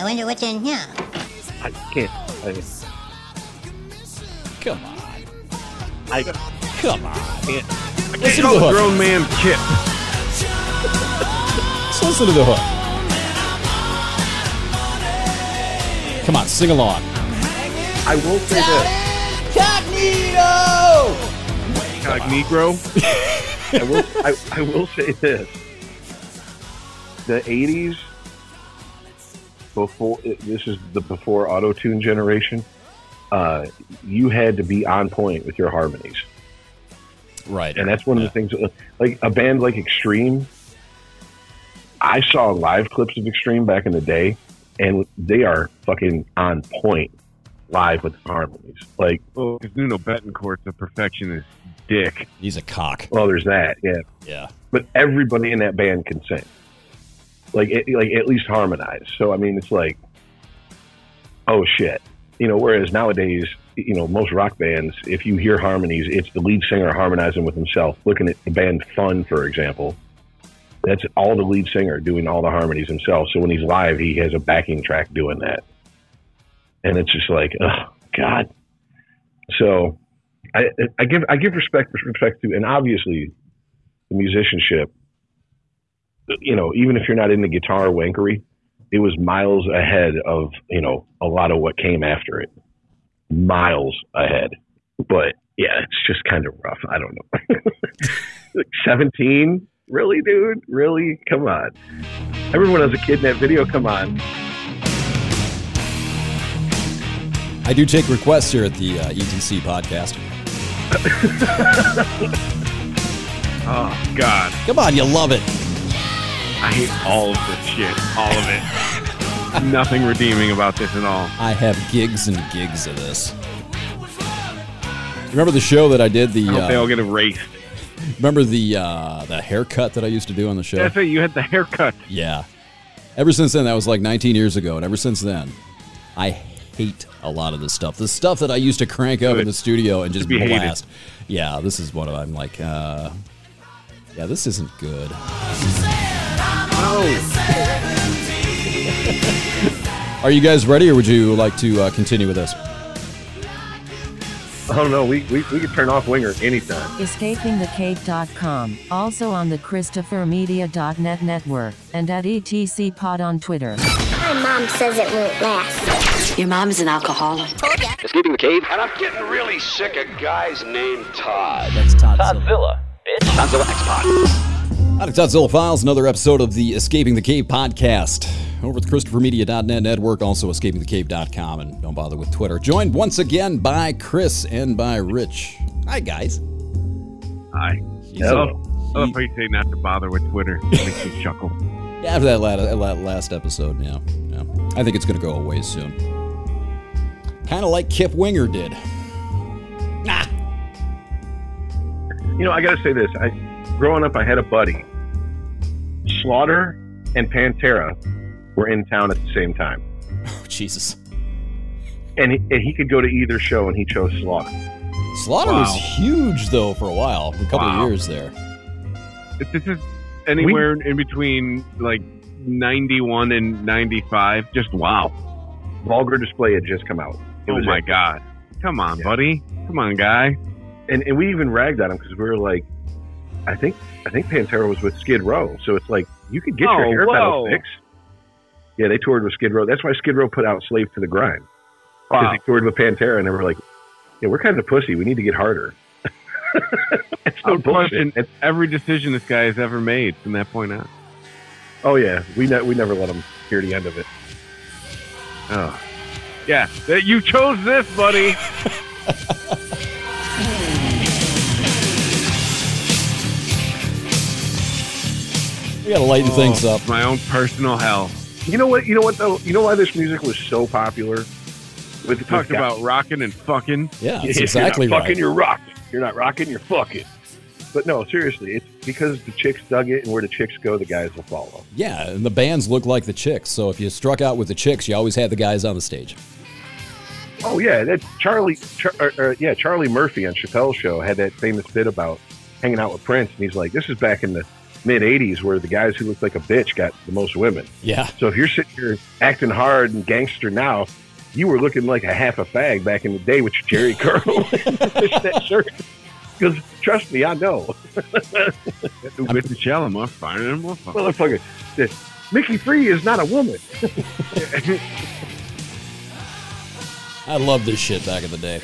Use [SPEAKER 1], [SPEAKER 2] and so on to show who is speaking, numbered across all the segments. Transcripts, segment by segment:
[SPEAKER 1] I wonder what's in here.
[SPEAKER 2] I can't. I,
[SPEAKER 3] Come on.
[SPEAKER 2] I
[SPEAKER 3] Come on.
[SPEAKER 2] I can't.
[SPEAKER 3] Listen to the
[SPEAKER 2] a
[SPEAKER 3] hook.
[SPEAKER 2] grown man kip.
[SPEAKER 3] Let's listen to the hook. Come on, sing along.
[SPEAKER 2] I will say this.
[SPEAKER 3] Cognito!
[SPEAKER 2] Cognegro. I will. I, I will say this. The '80s, before this is the before auto tune generation. Uh, you had to be on point with your harmonies,
[SPEAKER 3] Right.
[SPEAKER 2] and that's one of the things. Like a band like Extreme, I saw live clips of Extreme back in the day, and they are fucking on point live with harmonies. Like,
[SPEAKER 4] Well, because Nuno Bettencourt's a perfectionist dick.
[SPEAKER 3] He's a cock.
[SPEAKER 2] well, there's that, yeah.
[SPEAKER 3] Yeah.
[SPEAKER 2] but everybody in that band can sing, like it, like at least harmonize. So I mean, it's like, oh shit, you know. Whereas nowadays, you know, most rock bands, if you hear harmonies, it's the lead singer harmonizing with himself. Looking at the band Fun, for example, that's all the lead singer doing all the harmonies himself. So when he's live, he has a backing track doing that, and it's just like, oh god. So I I give I give respect respect to, and obviously the musicianship, you know, even if you're not into guitar wankery, it was miles ahead of, you know, a lot of what came after it. Miles ahead. But yeah, it's just kind of rough. I don't know. like 17? Really, dude? Really? Come on. Everyone remember when I was a kid in that video. Come on.
[SPEAKER 3] I do take requests here at the uh, ETC podcast.
[SPEAKER 4] Oh God,
[SPEAKER 3] Come on, you love it.
[SPEAKER 4] I hate all of this shit. All of it. Nothing redeeming about this at all.
[SPEAKER 3] I have gigs and gigs of this. Remember the show that I did? The
[SPEAKER 4] I hope they all
[SPEAKER 3] uh,
[SPEAKER 4] get erased.
[SPEAKER 3] remember the uh, the haircut that I used to do on the show.
[SPEAKER 4] That's it. You had the haircut.
[SPEAKER 3] Yeah. Ever since then, that was like 19 years ago, and ever since then, I hate a lot of this stuff. The stuff that I used to crank up in the studio and just
[SPEAKER 4] To be hated.
[SPEAKER 3] blast. Yeah, this is what I'm like. Uh, yeah, this isn't good. Are you guys ready, or would you like to uh, continue with this?
[SPEAKER 2] Oh don't. We, we, we could turn off Winger anytime.
[SPEAKER 5] EscapingTheCave.com, also on the ChristopherMedia.net network, and at ETC Pod on Twitter.
[SPEAKER 6] My mom says it won't last.
[SPEAKER 7] Your mom is an alcoholic.
[SPEAKER 8] Escaping the cave, and I'm getting really sick of guys named Todd.
[SPEAKER 3] That's Todd
[SPEAKER 8] Todzilla, bitch. Todzilla X Pod.
[SPEAKER 3] Out of Todzilla Files, another episode of the Escaping the Cave podcast. Over at the ChristopherMedia.net network, also escapingthecave.com, and don't bother with Twitter. Joined once again by Chris and by Rich. Hi, guys.
[SPEAKER 4] Hi.
[SPEAKER 3] He's a-
[SPEAKER 4] love, I love how you say not to bother with Twitter. It makes me chuckle.
[SPEAKER 3] Yeah, after that last episode, yeah, yeah. I think it's going to go away soon. Kind of like Kip Winger did.
[SPEAKER 2] You know, I got to say this. I growing up, I had a buddy. Slaughter and Pantera were in town at the same time,
[SPEAKER 3] Oh, Jesus.
[SPEAKER 2] and he, and he could go to either show, and he chose Slaughter.
[SPEAKER 3] Slaughter
[SPEAKER 4] Wow.
[SPEAKER 3] was huge, though, for a while, a couple
[SPEAKER 4] Wow.
[SPEAKER 3] of years there.
[SPEAKER 4] This is anywhere in between like 91 and 95, just wow.
[SPEAKER 2] Vulgar Display had just come out. It
[SPEAKER 4] Oh
[SPEAKER 2] was
[SPEAKER 4] my
[SPEAKER 2] it.
[SPEAKER 4] God. Come on,
[SPEAKER 2] Yeah.
[SPEAKER 4] buddy. Come on, guy.
[SPEAKER 2] and and we even ragged on him because we were like, I think I think Pantera was with Skid Row, so it's like you could get your
[SPEAKER 4] Oh,
[SPEAKER 2] hair metal
[SPEAKER 4] whoa.
[SPEAKER 2] fixed. Yeah, they toured with Skid Row. That's why Skid Row put out "Slave to the Grind" because
[SPEAKER 4] Wow.
[SPEAKER 2] they toured with Pantera, and they were like, "Yeah, we're kind of pussy. We need to get harder." it's no
[SPEAKER 4] I'm
[SPEAKER 2] bullshit. It's-
[SPEAKER 4] every decision this guy has ever made from that point on.
[SPEAKER 2] oh yeah, we ne- we never let him hear the end of it.
[SPEAKER 4] Oh. Yeah, you chose this, buddy.
[SPEAKER 3] We got to lighten things oh, up.
[SPEAKER 4] My own personal hell.
[SPEAKER 2] You know what? You know what though? You know why this music was so popular?
[SPEAKER 4] We talked about rocking and fucking.
[SPEAKER 3] Yeah,
[SPEAKER 2] If
[SPEAKER 3] that's
[SPEAKER 2] you're
[SPEAKER 3] exactly
[SPEAKER 2] not
[SPEAKER 3] right.
[SPEAKER 2] fucking, you're rocking. You're not rocking, you're fucking. But no, seriously, it's because the chicks dug it, and where the chicks go, the guys will follow.
[SPEAKER 3] Yeah, and the bands look like the chicks. So if you struck out with the chicks, you always had the guys on the stage.
[SPEAKER 2] Oh yeah, that Charlie, Char, or, or, yeah, Charlie Murphy on Chappelle's show had that famous bit about hanging out with Prince, and he's like, "This is back in the mid '80s where the guys who looked like a bitch got the most women.
[SPEAKER 3] Yeah.
[SPEAKER 2] So if you're sitting here acting hard and gangster now, you were looking like a half a fag back in the day with your Jheri curl that shirt. Because trust me, I know,
[SPEAKER 4] With the shell, I'm more fine and more fun.
[SPEAKER 2] motherfucker. Mickey Free is not a woman.
[SPEAKER 3] I love this shit back in the day.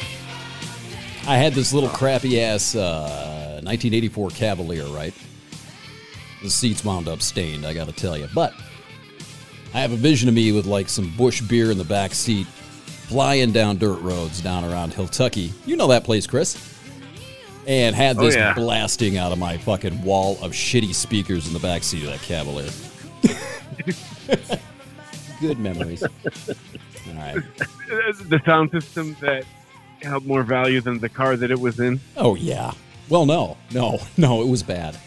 [SPEAKER 3] I had this little crappy ass uh, 1984 Cavalier, right? The seats wound up stained, I gotta tell you. But I have a vision of me with like some Busch beer in the back seat, flying down dirt roads down around Hiltucky. You know that place, Chris. And had
[SPEAKER 4] Oh,
[SPEAKER 3] this
[SPEAKER 4] yeah.
[SPEAKER 3] blasting out of my fucking wall of shitty speakers in the back seat of that Cavalier. Good memories. All right.
[SPEAKER 4] the sound system that held more value than the car that it was in.
[SPEAKER 3] Oh yeah. Well, no, no, no. It was bad.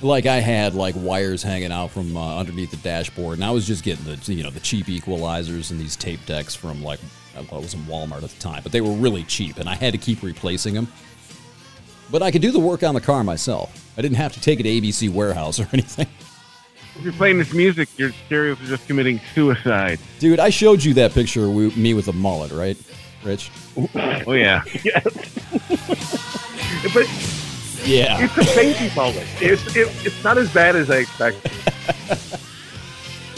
[SPEAKER 3] Like I had like wires hanging out from uh, underneath the dashboard, and I was just getting the you know the cheap equalizers and these tape decks from like well, I was in Walmart at the time, but they were really cheap, and I had to keep replacing them. But I could do the work on the car myself. I didn't have to take it to ABC warehouse or anything.
[SPEAKER 4] If you're playing this music, your stereos are just committing suicide.
[SPEAKER 3] Dude, I showed you that picture of me with a mullet, right, Rich?
[SPEAKER 4] Oh yeah,
[SPEAKER 2] yes. but
[SPEAKER 3] Yeah.
[SPEAKER 2] it's a baby mullet. It's it, it's not as bad as I expected.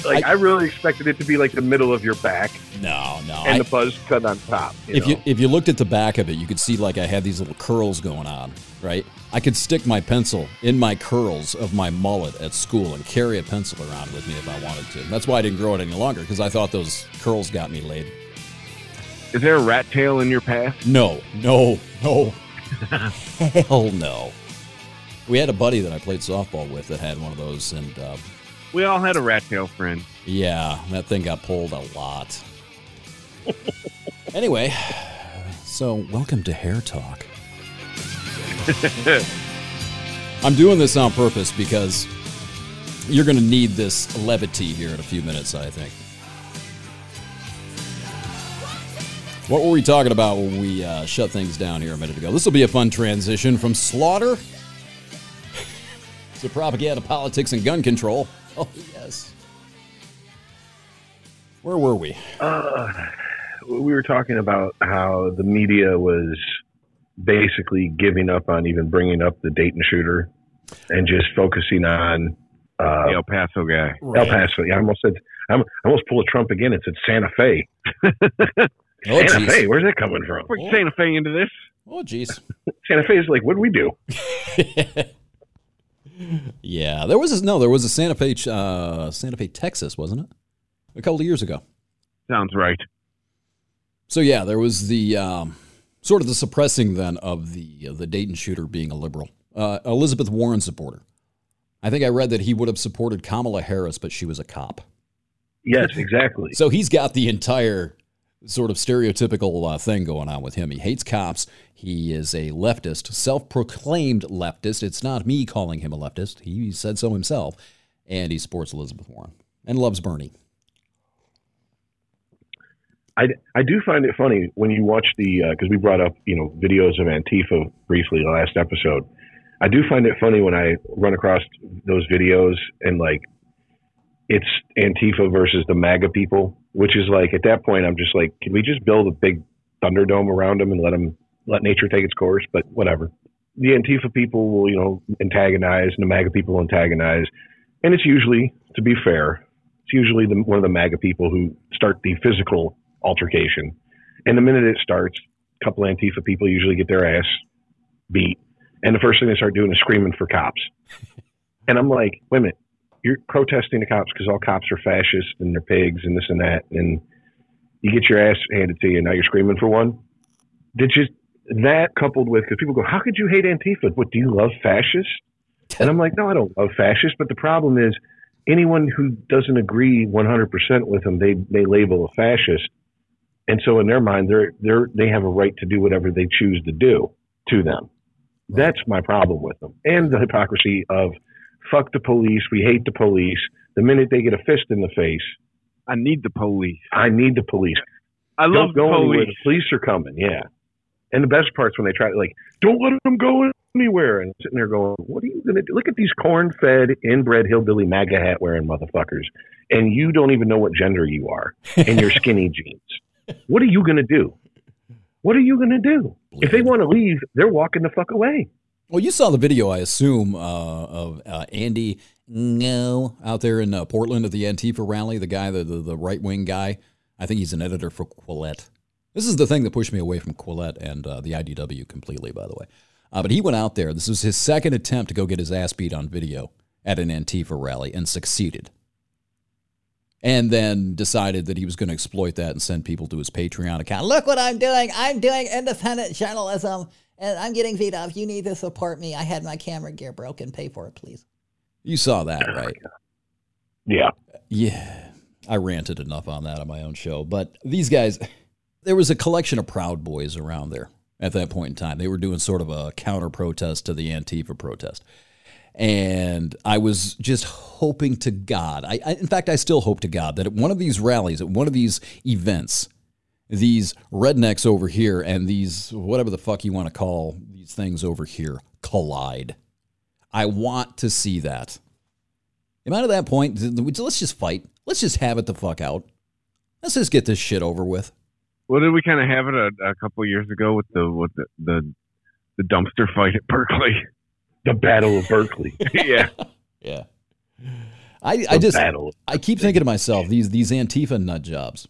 [SPEAKER 2] Like I, really expected it to be like the middle of your back
[SPEAKER 3] No, no.
[SPEAKER 2] and
[SPEAKER 3] I-
[SPEAKER 2] the buzz cut on top. You
[SPEAKER 3] if
[SPEAKER 2] know?
[SPEAKER 3] you if you looked at the back of it, you could see like I had these little curls going on, right? I could stick my pencil in my curls of my mullet at school and carry a pencil around with me if I wanted to. That's why I didn't grow it any longer because I thought those curls got me laid.
[SPEAKER 4] is there a rat tail in your past?
[SPEAKER 3] No, no, no, hell no. We had a buddy that I played softball with that had one of those, and uh,
[SPEAKER 4] We all had a rat tail friend.
[SPEAKER 3] yeah, that thing got pulled a lot. anyway, so welcome to Hair Talk. I'm doing this on purpose because you're going to need this levity here in a few minutes, I think. What were we talking about when we uh, shut things down here a minute ago? This will be a fun transition from slaughter to propaganda, politics, and gun control. Oh, yes. Where were we?
[SPEAKER 2] Uh, we were talking about how the media was basically giving up on even bringing up the Dayton shooter and just focusing on uh,
[SPEAKER 4] the El Paso guy.
[SPEAKER 2] El Paso. Yeah, I almost said I almost pulled a Trump again. It said Santa Fe.
[SPEAKER 3] Oh,
[SPEAKER 2] Santa
[SPEAKER 3] jeez.
[SPEAKER 2] Fe. Where's that coming from?
[SPEAKER 4] We're Santa Fe into this.
[SPEAKER 3] Oh, jeez.
[SPEAKER 2] Santa Fe is like, what do we do?
[SPEAKER 3] yeah, there was a, no, there was a Santa Fe, uh, Santa Fe, Texas, wasn't it? A couple of years ago.
[SPEAKER 4] Sounds right.
[SPEAKER 3] So yeah, there was the um, sort of the suppressing then of the uh, the Dayton shooter being a liberal, uh, Elizabeth Warren supporter. I think I read that he would have supported Kamala Harris, but she was a cop.
[SPEAKER 2] Yes, exactly.
[SPEAKER 3] So he's got the entire sort of stereotypical uh, thing going on with him. He hates cops. He is a leftist, self-proclaimed leftist. It's not me calling him a leftist. He said so himself, and he supports Elizabeth Warren and loves Bernie.
[SPEAKER 2] I, I do find it funny when you watch the because we brought up you know videos of Antifa briefly last episode. I do find it funny when I run across those videos and like it's Antifa versus the MAGA people, which is like at that point I'm just like, can we just build a big Thunderdome around them and let them let nature take its course? But whatever. The Antifa people will you know antagonize, and the MAGA people will antagonize, and it's usually, to be fair, it's usually the, one of the MAGA people who start the physical altercation. And the minute it starts, a couple Antifa people usually get their ass beat. And the first thing they start doing is screaming for cops. and I'm like, wait a minute, you're protesting the cops because all cops are fascists and they're pigs and this and that. And you get your ass handed to you and now you're screaming for one. Did you, that coupled with, because people go, how could you hate Antifa? What, do you love fascists? And I'm like, no, I don't love fascists. But the problem is, anyone who doesn't agree 100% with them, they, they label a fascist. And so in their mind, they're, they're, they have a right to do whatever they choose to do to them. That's my problem with them. And the hypocrisy of fuck the police. We hate the police. The minute they get a fist in the face,
[SPEAKER 4] I need the police.
[SPEAKER 2] I need the police.
[SPEAKER 4] I love
[SPEAKER 2] Don't go
[SPEAKER 4] the
[SPEAKER 2] anywhere.
[SPEAKER 4] police.
[SPEAKER 2] The police are coming. Yeah. And the best part's when they try to like, don't let them go anywhere, and sitting there going, what are you gonna do? Look at these corn-fed, inbred hillbilly MAGA hat wearing motherfuckers, and you don't even know what gender you are, and you're skinny jeans. What are you gonna do? What are you gonna do? If they want to leave, they're walking the fuck away.
[SPEAKER 3] Well, you saw the video, I assume, uh, of uh, Andy Ngo out there in uh, Portland at the Antifa rally. The guy, the the, the right wing guy. I think he's an editor for Quillette. This is the thing that pushed me away from Quillette and uh, the IDW completely, by the way. Uh, but he went out there. This was his second attempt to go get his ass beat on video at an Antifa rally and succeeded. And then decided that he was going to exploit that and send people to his Patreon account. Look what I'm doing. I'm doing independent journalism and I'm getting beat up. You need to support me. I had my camera gear broken. Pay for it, please. You saw that, right?
[SPEAKER 2] Yeah.
[SPEAKER 3] Yeah. I ranted enough on that on my own show. But these guys, there was a collection of Proud Boys around there at that point in time. They were doing sort of a counter protest to the Antifa protest. And I was just hoping to God, I, I, in fact, I still hope to God that at one of these rallies, at one of these events, these rednecks over here and these, whatever the fuck you want to call these things over here, collide. I want to see that. Am I at that point? Let's just fight. Let's just have it the fuck out. Let's just get this shit over with.
[SPEAKER 4] Well, did we kind of have it a, a couple years ago with the with the, the the dumpster fight at Berkeley?
[SPEAKER 2] The Battle of Berkeley.
[SPEAKER 4] yeah,
[SPEAKER 3] Yeah. I, I just
[SPEAKER 2] battle.
[SPEAKER 3] I keep thinking to myself these these Antifa nut jobs.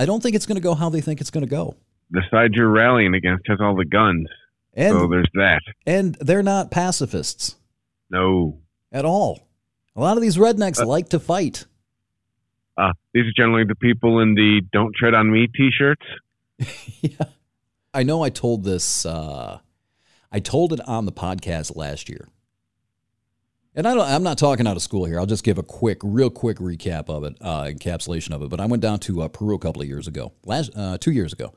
[SPEAKER 3] I don't think it's going to go how they think it's going to go,
[SPEAKER 4] the side you're rallying against has all the guns,
[SPEAKER 3] and
[SPEAKER 4] so there's that.
[SPEAKER 3] and they're not pacifists
[SPEAKER 4] No,
[SPEAKER 3] at all. A lot of these rednecks
[SPEAKER 4] Uh,
[SPEAKER 3] like to fight.
[SPEAKER 4] uh, these are generally the people in the "Don't Tread on Me" T-shirts.
[SPEAKER 3] yeah. I know I told this uh I told it on the podcast last year. And I don't, I'm not talking out of school here. I'll just give a quick, real quick recap of it, uh, encapsulation of it. But I went down to uh, Peru a couple of years ago, last uh, two years ago,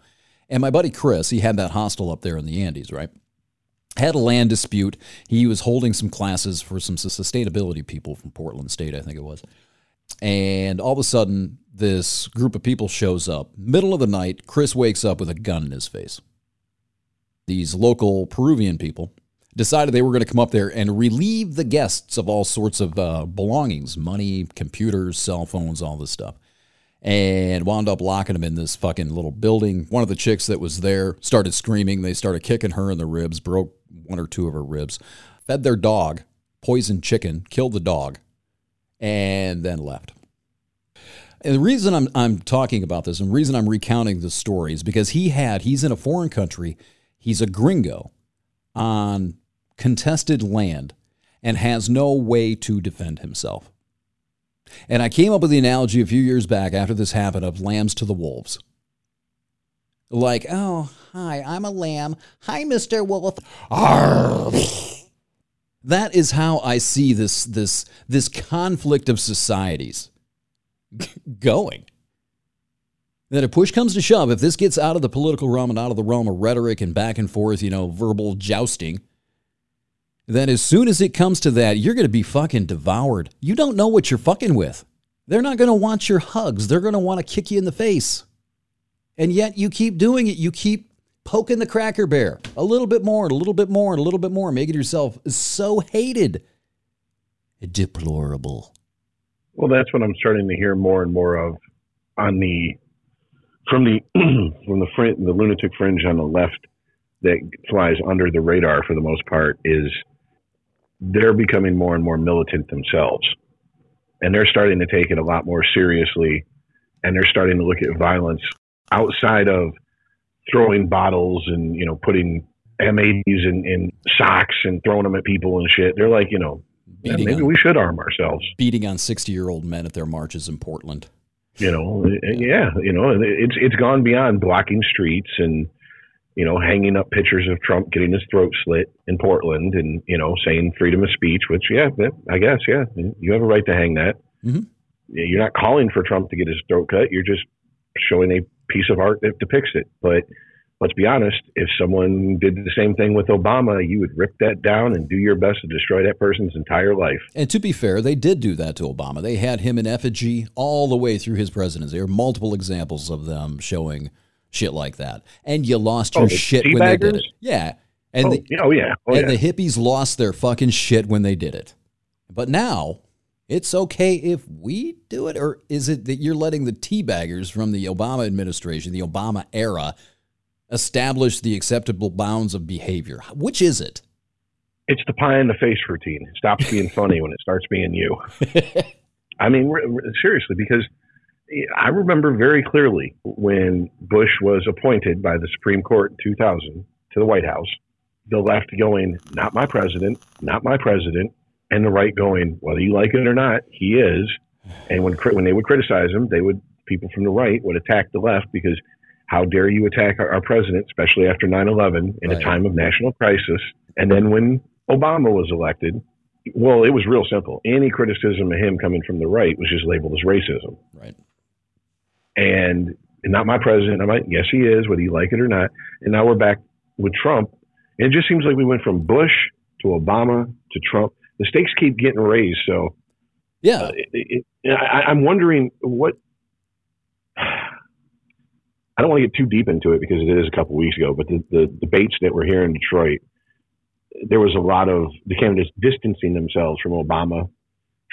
[SPEAKER 3] and my buddy Chris, he had that hostel up there in the Andes, right? Had a land dispute. He was holding some classes for some sustainability people from Portland State, I think it was. And all of a sudden, this group of people shows up. Middle of the night, Chris wakes up with a gun in his face. These local Peruvian people decided they were going to come up there and relieve the guests of all sorts of uh, belongings money, computers, cell phones, all this stuff. And wound up locking them in this fucking little building. One of the chicks that was there started screaming. They started kicking her in the ribs, broke one or two of her ribs, fed their dog, poisoned chicken, killed the dog, and then left. And the reason I'm, I'm talking about this and the reason I'm recounting this story is because he had, he's in a foreign country, he's a gringo on contested land and has no way to defend himself. And I came up with the analogy a few years back after this happened of lambs to the wolves. Like, oh, hi, I'm a lamb. Hi, Mr. Wolf. Arr. That is how I see this this this conflict of societies going. That if push comes to shove, if this gets out of the political realm and out of the realm of rhetoric and back and forth, you know, verbal jousting, then as soon as it comes to that, you're going to be fucking devoured. You don't know what you're fucking with. They're not going to want your hugs. They're going to want to kick you in the face. And yet you keep doing it. You keep poking the cracker bear a little bit more and a little bit more and a little bit more, making yourself so hated. Deplorable.
[SPEAKER 2] Well, that's what I'm starting to hear more and more of on the from the from the fringe, the lunatic fringe on the left that flies under the radar for the most part is they're becoming more and more militant themselves, and they're starting to take it a lot more seriously, and they're starting to look at violence outside of throwing bottles and you know putting M80s in, in socks and throwing them at people and shit. They're like, you know, yeah, maybe
[SPEAKER 3] on-
[SPEAKER 2] we should arm ourselves.
[SPEAKER 3] Beating on 60 year old men at their marches in Portland.
[SPEAKER 2] you know yeah you know it's it's gone beyond blocking streets and you know hanging up pictures of trump getting his throat slit in portland and you know saying freedom of speech which yeah i guess yeah you have a right to hang that
[SPEAKER 3] Mhm.
[SPEAKER 2] you're not calling for trump to get his throat cut you're just showing a piece of art that depicts it but let's be honest if someone did the same thing with obama you would rip that down and do your best to destroy that person's entire life
[SPEAKER 3] And to be fair, they did do that to Obama. They had him in effigy all the way through his presidency. There are multiple examples of them showing shit like that. And you lost
[SPEAKER 2] Oh,
[SPEAKER 3] your
[SPEAKER 2] the
[SPEAKER 3] shit when they did it. Yeah. And
[SPEAKER 2] oh,
[SPEAKER 3] the,
[SPEAKER 2] yeah, oh yeah, oh,
[SPEAKER 3] and
[SPEAKER 2] yeah.
[SPEAKER 3] the hippies lost their fucking shit when they did it. But now it's okay if we do it, or is it that you're letting the teabaggers from the Obama administration, the Obama era, establish the acceptable bounds of behavior? Which is it?
[SPEAKER 2] it's the pie in the face routine. It stops being funny when it starts being you. I mean, seriously, because I remember very clearly when Bush was appointed by the Supreme Court in 2000 to the White House, the left going, not my president, not my president, and the right going, whether you like it or not, he is. And when when they would criticize him, they would people from the right would attack the left because how dare you attack our, our president, especially after 9/11 in
[SPEAKER 3] Right.
[SPEAKER 2] a time of national crisis. And then when Obama was elected, well, it was real simple. Any criticism of him coming from the right was just labeled as racism.
[SPEAKER 3] Right.
[SPEAKER 2] And not my president. I'm like, yes, he is, whether you like it or not. And now we're back with Trump. And it just seems like we went from Bush to Obama to Trump. The stakes keep getting raised. So
[SPEAKER 3] Yeah.
[SPEAKER 2] uh, it, it, I, I'm wondering what. I don't want to get too deep into it because it is a couple of weeks ago, but the, the debates that were here in Detroit, there was a lot of the candidates distancing themselves from Obama,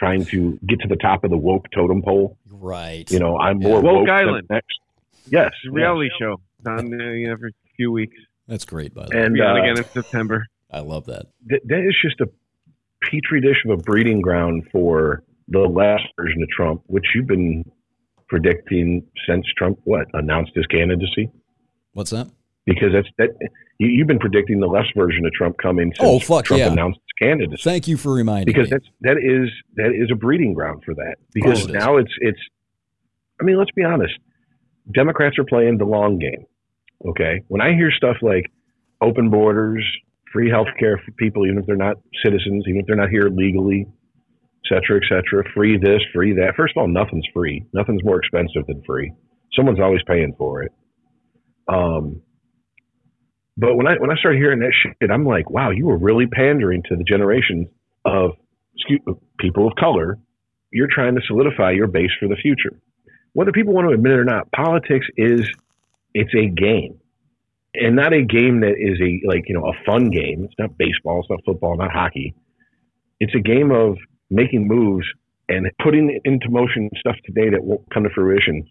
[SPEAKER 2] trying to get to the top of the woke totem pole.
[SPEAKER 3] Right.
[SPEAKER 2] You know, I'm
[SPEAKER 3] Yeah.
[SPEAKER 2] more
[SPEAKER 4] Woke
[SPEAKER 2] woke than
[SPEAKER 4] Island.
[SPEAKER 2] next. Yes,
[SPEAKER 4] It's a reality show. It's on uh, you know, for few weeks.
[SPEAKER 3] That's great, by the way.
[SPEAKER 2] and
[SPEAKER 4] Be on
[SPEAKER 2] uh,
[SPEAKER 4] again in September.
[SPEAKER 3] I love that.
[SPEAKER 2] th- that is just a petri dish of a breeding ground for the last version of Trump, which you've been predicting since Trump what announced his candidacy.
[SPEAKER 3] What's that?
[SPEAKER 2] Because that's that you, you've been predicting the left version of Trump coming since
[SPEAKER 3] Oh, fuck
[SPEAKER 2] Trump
[SPEAKER 3] yeah.
[SPEAKER 2] announced his candidacy.
[SPEAKER 3] Thank you for reminding me.
[SPEAKER 2] because
[SPEAKER 3] me.
[SPEAKER 2] that's that is that is a breeding ground for that. Because
[SPEAKER 3] it is.
[SPEAKER 2] now it's it's. I mean, let's be honest. Democrats are playing the long game. Okay, when I hear stuff like open borders, free health care for people, even if they're not citizens, even if they're not here legally, et cetera, et cetera, free this, free that. First of all, nothing's free. Nothing's more expensive than free. Someone's always paying for it. Um, but when I when I started hearing that shit, I'm like, wow, you were really pandering to the generation of people of color. You're trying to solidify your base for the future. Whether people want to admit it or not, politics is it's a game, and not a game that is a like you know a fun game. It's not baseball, it's not football, not hockey. It's a game of making moves and putting into motion stuff today that won't come to fruition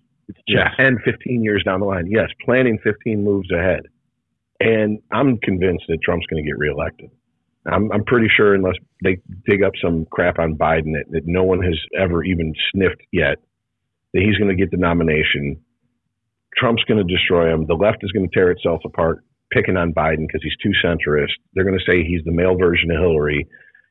[SPEAKER 4] Yeah.
[SPEAKER 2] 10, 15 years down the line. Yes, planning 15 moves ahead. And I'm convinced that Trump's going to get reelected. I'm, I'm pretty sure, unless they dig up some crap on Biden that, that no one has ever even sniffed yet, that he's going to get the nomination. Trump's going to destroy him. The left is going to tear itself apart, picking on Biden because he's too centrist. They're going to say he's the male version of Hillary.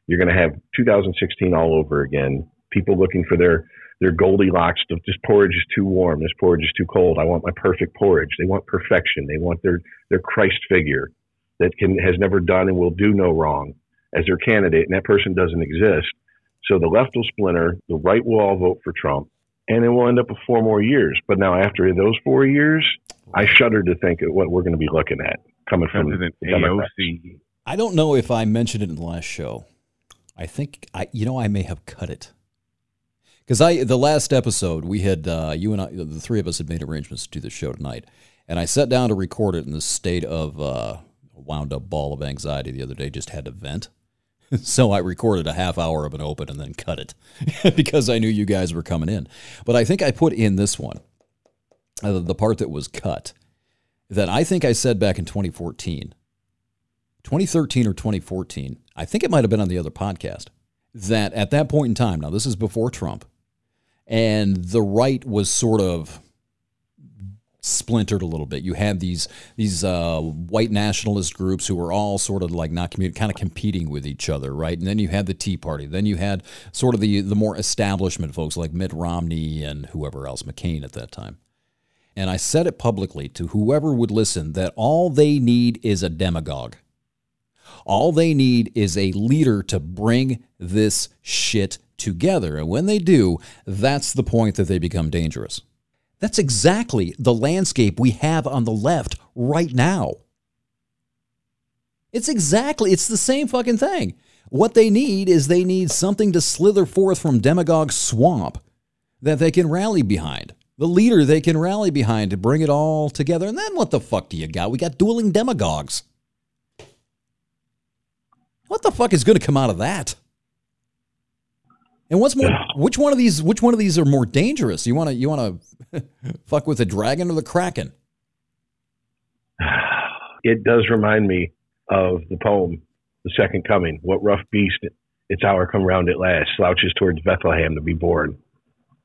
[SPEAKER 2] You're going to have 2016 all over again. People looking for their their Goldilocks. Of this porridge is too warm. This porridge is too cold. I want my perfect porridge. They want perfection. They want their their Christ figure that can has never done and will do no wrong as their candidate, and that person doesn't exist. So the left will splinter. The right will all vote for Trump, and then we'll end up with four more years. But now after those four years, I shudder to think of what we're going to be looking at coming from
[SPEAKER 4] President
[SPEAKER 2] the
[SPEAKER 4] AOC.
[SPEAKER 3] I don't know if I mentioned it in the last show. I think I, you know, I may have cut it because I the last episode we had uh, you and I, the three of us had made arrangements to do the show tonight, and I sat down to record it in this state of uh, wound up ball of anxiety the other day. Just had to vent, so I recorded a half hour of an open and then cut it because I knew you guys were coming in. But I think I put in this one, uh, the part that was cut, that I think I said back in 2014. 2013 or 2014, I think it might have been on the other podcast, that at that point in time, now this is before Trump, and the right was sort of splintered a little bit. You had these these uh, white nationalist groups who were all sort of like not kind of competing with each other, right? And then you had the Tea Party. Then you had sort of the the more establishment folks like Mitt Romney and whoever else, McCain at that time. And I said it publicly to whoever would listen that all they need is a demagogue. All they need is a leader to bring this shit together. And when they do, that's the point that they become dangerous. That's exactly the landscape we have on the left right now. It's exactly, it's the same fucking thing. What they need is they need something to slither forth from demagogue swamp that they can rally behind. the leader they can rally behind to bring it all together. And then what the fuck do you got? We got dueling demagogues. What the fuck is going to come out of that? And what's more? Which one of these? Which one of these are more dangerous? You want to you want to fuck with the dragon or the kraken?
[SPEAKER 2] It does remind me of the poem, The Second Coming. What rough beast its hour come round at last, slouches towards Bethlehem to be born.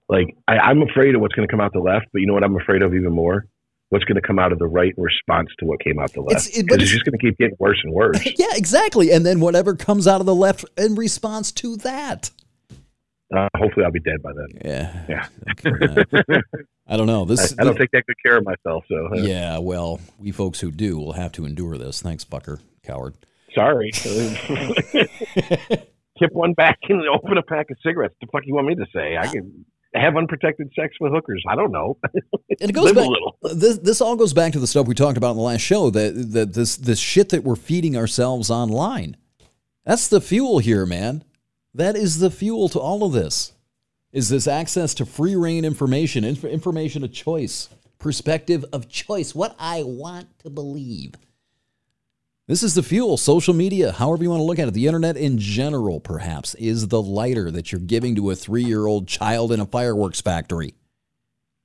[SPEAKER 2] Like I, I'm afraid of what's going to come out the left, but you know what I'm afraid of even more? What's going to come out of the right in response to what came out the left?
[SPEAKER 3] It's- it- but
[SPEAKER 2] it's,
[SPEAKER 3] it's-
[SPEAKER 2] just going to keep getting worse and worse.
[SPEAKER 3] Yeah, exactly. And then whatever comes out of the left in response to that.
[SPEAKER 2] Uh, hopefully, I'll be dead by then.
[SPEAKER 3] Yeah.
[SPEAKER 2] Yeah.
[SPEAKER 3] Okay. I don't know. This.
[SPEAKER 2] I don't take that good care of myself, so uh,
[SPEAKER 3] Yeah, well, we folks who do will have to endure this. Thanks, Bucker, coward.
[SPEAKER 2] sorry. Tip one back and open a pack of cigarettes. The fuck you want me to say? I can have unprotected sex with hookers. I don't know.
[SPEAKER 3] And it goes
[SPEAKER 2] Live a
[SPEAKER 3] back.
[SPEAKER 2] little.
[SPEAKER 3] Uh, this this all goes back to the stuff we talked about in the last show. That that this this shit that we're feeding ourselves online. That's the fuel here, man. That is the fuel to all of this. Is this access to free reign information, inf- information of choice, perspective of choice, what I want to believe. This is the fuel. Social media, however you want to look at it, the internet in general, perhaps, is the lighter that you're giving to a three year old child in a fireworks factory.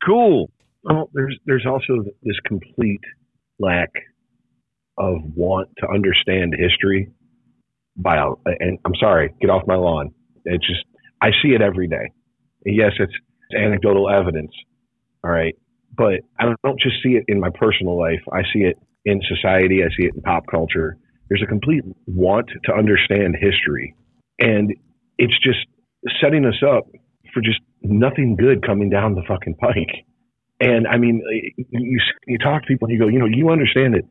[SPEAKER 4] Cool.
[SPEAKER 2] Well, there's there's also this complete lack of want to understand history. By and I'm sorry, get off my lawn. It's just I see it every day. Yes, it's, it's anecdotal evidence. All right, but I don't just see it in my personal life. I see it in society. I see it in pop culture. There's a complete want to understand history, and it's just setting us up for just nothing good coming down the fucking pike. And I mean, you you talk to people and you go, you know, you understand that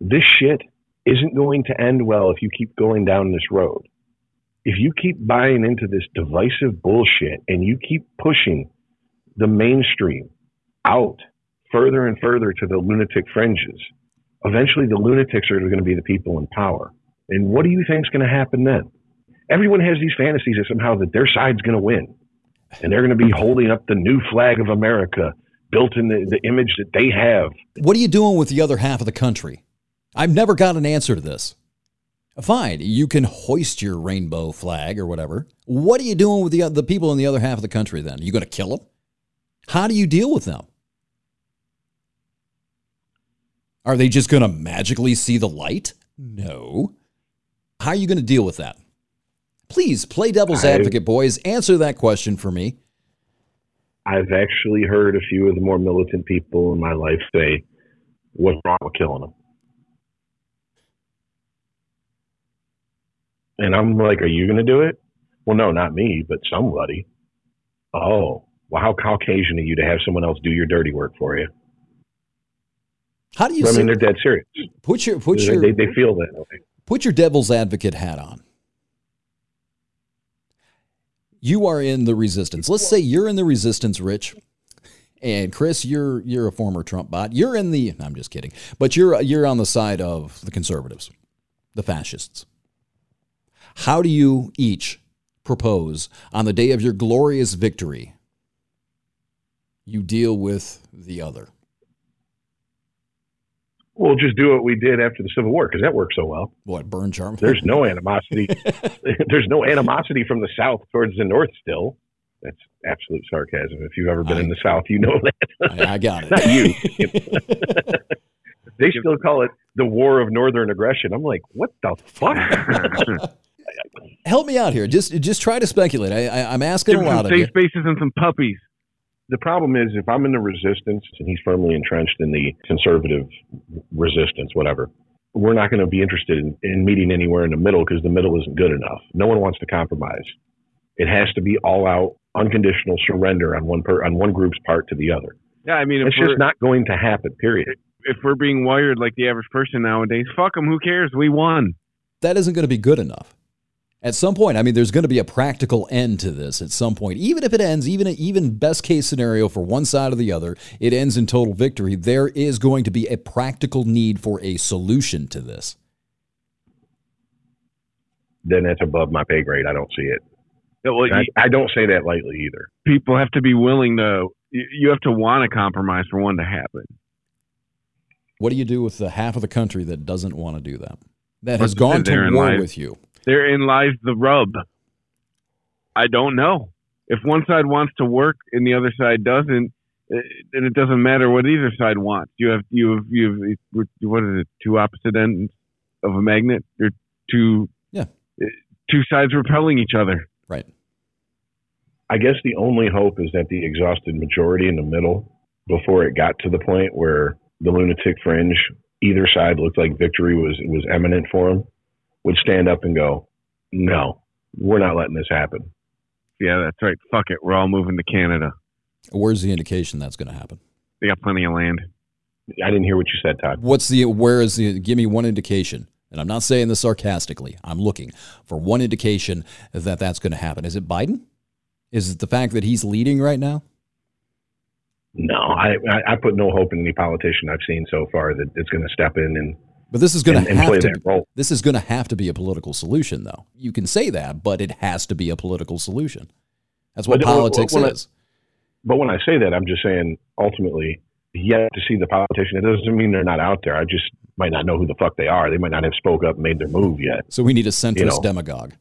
[SPEAKER 2] this shit isn't going to end well if you keep going down this road. If you keep buying into this divisive bullshit and you keep pushing the mainstream out further and further to the lunatic fringes, eventually the lunatics are going to be the people in power. And what do you think is going to happen then? Everyone has these fantasies that somehow that their side's going to win and they're going to be holding up the new flag of America built in the, the image that they have.
[SPEAKER 3] What are you doing with the other half of the country? I've never got an answer to this. Fine, you can hoist your rainbow flag or whatever. What are you doing with the the people in the other half of the country then? Are you going to kill them? How do you deal with them? Are they just going to magically see the light? No. How are you going to deal with that? Please play devil's
[SPEAKER 2] I-
[SPEAKER 3] advocate, boys. Answer that question for me.
[SPEAKER 2] I've actually heard a few of the more militant people in my life say, What's wrong with killing them? And I'm like, Are you going to do it? Well, no, not me, but somebody. Oh, well, how Caucasian are you to have someone else do your dirty work for you?
[SPEAKER 3] How do you
[SPEAKER 2] I mean, they're dead serious.
[SPEAKER 3] put your put
[SPEAKER 2] They,
[SPEAKER 3] your
[SPEAKER 2] they, they feel that way.
[SPEAKER 3] put your devil's advocate hat on. You are in the resistance. Let's say you're in the resistance, Rich. And Chris, you're you're a former Trump bot. You're in the I'm just kidding. But you're you're on the side of the conservatives, the fascists. How do you each propose on the day of your glorious victory you deal with the other?
[SPEAKER 2] We'll just do what we did after the Civil War because that worked so well.
[SPEAKER 3] What, burn charm?
[SPEAKER 2] There's no animosity. There's no animosity from the South towards the North still. That's absolute sarcasm. If you've ever been in the South, you know that.
[SPEAKER 3] I, I got it.
[SPEAKER 2] Not you. they still call it the War of Northern Aggression. I'm like, what the fuck?
[SPEAKER 3] Help me out here. Just just try to speculate. I, I, I'm asking
[SPEAKER 4] Give
[SPEAKER 3] a
[SPEAKER 4] him
[SPEAKER 3] lot
[SPEAKER 4] some
[SPEAKER 3] of you.
[SPEAKER 4] safe spaces and some puppies.
[SPEAKER 2] The problem is if I'm in the resistance and he's firmly entrenched in the conservative resistance, whatever, we're not going to be interested in, in meeting anywhere in the middle because the middle isn't good enough. No one wants to compromise. It has to be all out, unconditional surrender on one per, on one group's part to the other.
[SPEAKER 4] Yeah, I mean,
[SPEAKER 2] It's just not going to happen. Period.
[SPEAKER 4] if we're being wired like the average person nowadays, fuck them. Who cares? We won.
[SPEAKER 3] That isn't going to be good enough. At some point, I mean, there's going to be a practical end to this. At some point, even if it ends, even even best case scenario for one side or the other, it ends in total victory. There is going to be a practical need for a solution to this.
[SPEAKER 2] Then that's above my pay grade. I don't see it.
[SPEAKER 4] Yeah, Well,
[SPEAKER 2] I, I don't say that lightly either.
[SPEAKER 4] people have to be willing to you, you have to want to compromise for one to happen.
[SPEAKER 3] What do you do with the half of the country that doesn't want to do that? That
[SPEAKER 4] What's
[SPEAKER 3] has gone to
[SPEAKER 4] therein
[SPEAKER 3] war
[SPEAKER 4] lies-
[SPEAKER 3] with you.
[SPEAKER 4] Therein lies the rub. I don't know. If one side wants to work and the other side doesn't, eh, then it doesn't matter what either side wants. You have you have you have what is it? Two opposite ends of a magnet. Or two
[SPEAKER 3] Yeah.
[SPEAKER 4] eh, two sides repelling each other.
[SPEAKER 3] Right.
[SPEAKER 2] I guess the only hope is that the exhausted majority in the middle, before it got to the point where the lunatic fringe, either side looked like victory was was imminent for them, would stand up and go, "No, we're not letting this happen."
[SPEAKER 4] Yeah, that's right. Fuck it. We're all moving to Canada.
[SPEAKER 3] Where's the indication that's going to happen?
[SPEAKER 4] They got plenty of land.
[SPEAKER 2] I didn't hear what you said, Todd.
[SPEAKER 3] What's the where is the give me one indication? And I'm not saying this sarcastically. I'm looking for one indication that that's going to happen. Is it Biden? Is it the fact that he's leading right now?
[SPEAKER 2] No, I, I I put no hope in any politician I've seen so far that it's going to step in and
[SPEAKER 3] But this is going to have to
[SPEAKER 2] role.
[SPEAKER 3] this is going to have to be a political solution though. You can say that, but it has to be a political solution. That's what
[SPEAKER 2] But, uh,
[SPEAKER 3] politics
[SPEAKER 2] when I-
[SPEAKER 3] is.
[SPEAKER 2] But when I say that, I'm just saying ultimately, yet to see the politician. It doesn't mean they're not out there. I just might not know who the fuck they are. They might not have spoke up and made their move yet.
[SPEAKER 3] So we need a centrist
[SPEAKER 2] you know.
[SPEAKER 3] demagogue.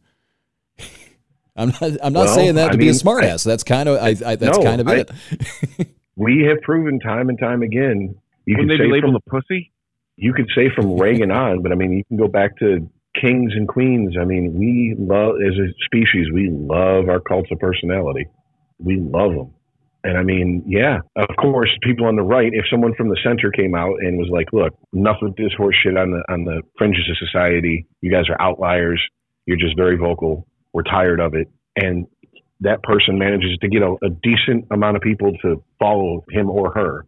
[SPEAKER 3] I'm not. I'm not
[SPEAKER 2] Well,
[SPEAKER 3] saying that
[SPEAKER 2] I
[SPEAKER 3] to be a smartass. that's kind of. I, I, that's
[SPEAKER 2] No,
[SPEAKER 3] kind of
[SPEAKER 2] I-
[SPEAKER 3] it.
[SPEAKER 2] We have proven time and time again. You
[SPEAKER 4] Wouldn't
[SPEAKER 2] can
[SPEAKER 4] they
[SPEAKER 2] say
[SPEAKER 4] be labeled a pussy?
[SPEAKER 2] You could say from Reagan on, but I mean, you can go back to kings and queens. I mean, we love as a species, we love our cults of personality. We love them. And I mean, yeah, of course, people on the right, if someone from the center came out and was like, look, enough of this horse shit on the, on the fringes of society. You guys are outliers. You're just very vocal. We're tired of it. And that person manages to get a, a decent amount of people to follow him or her.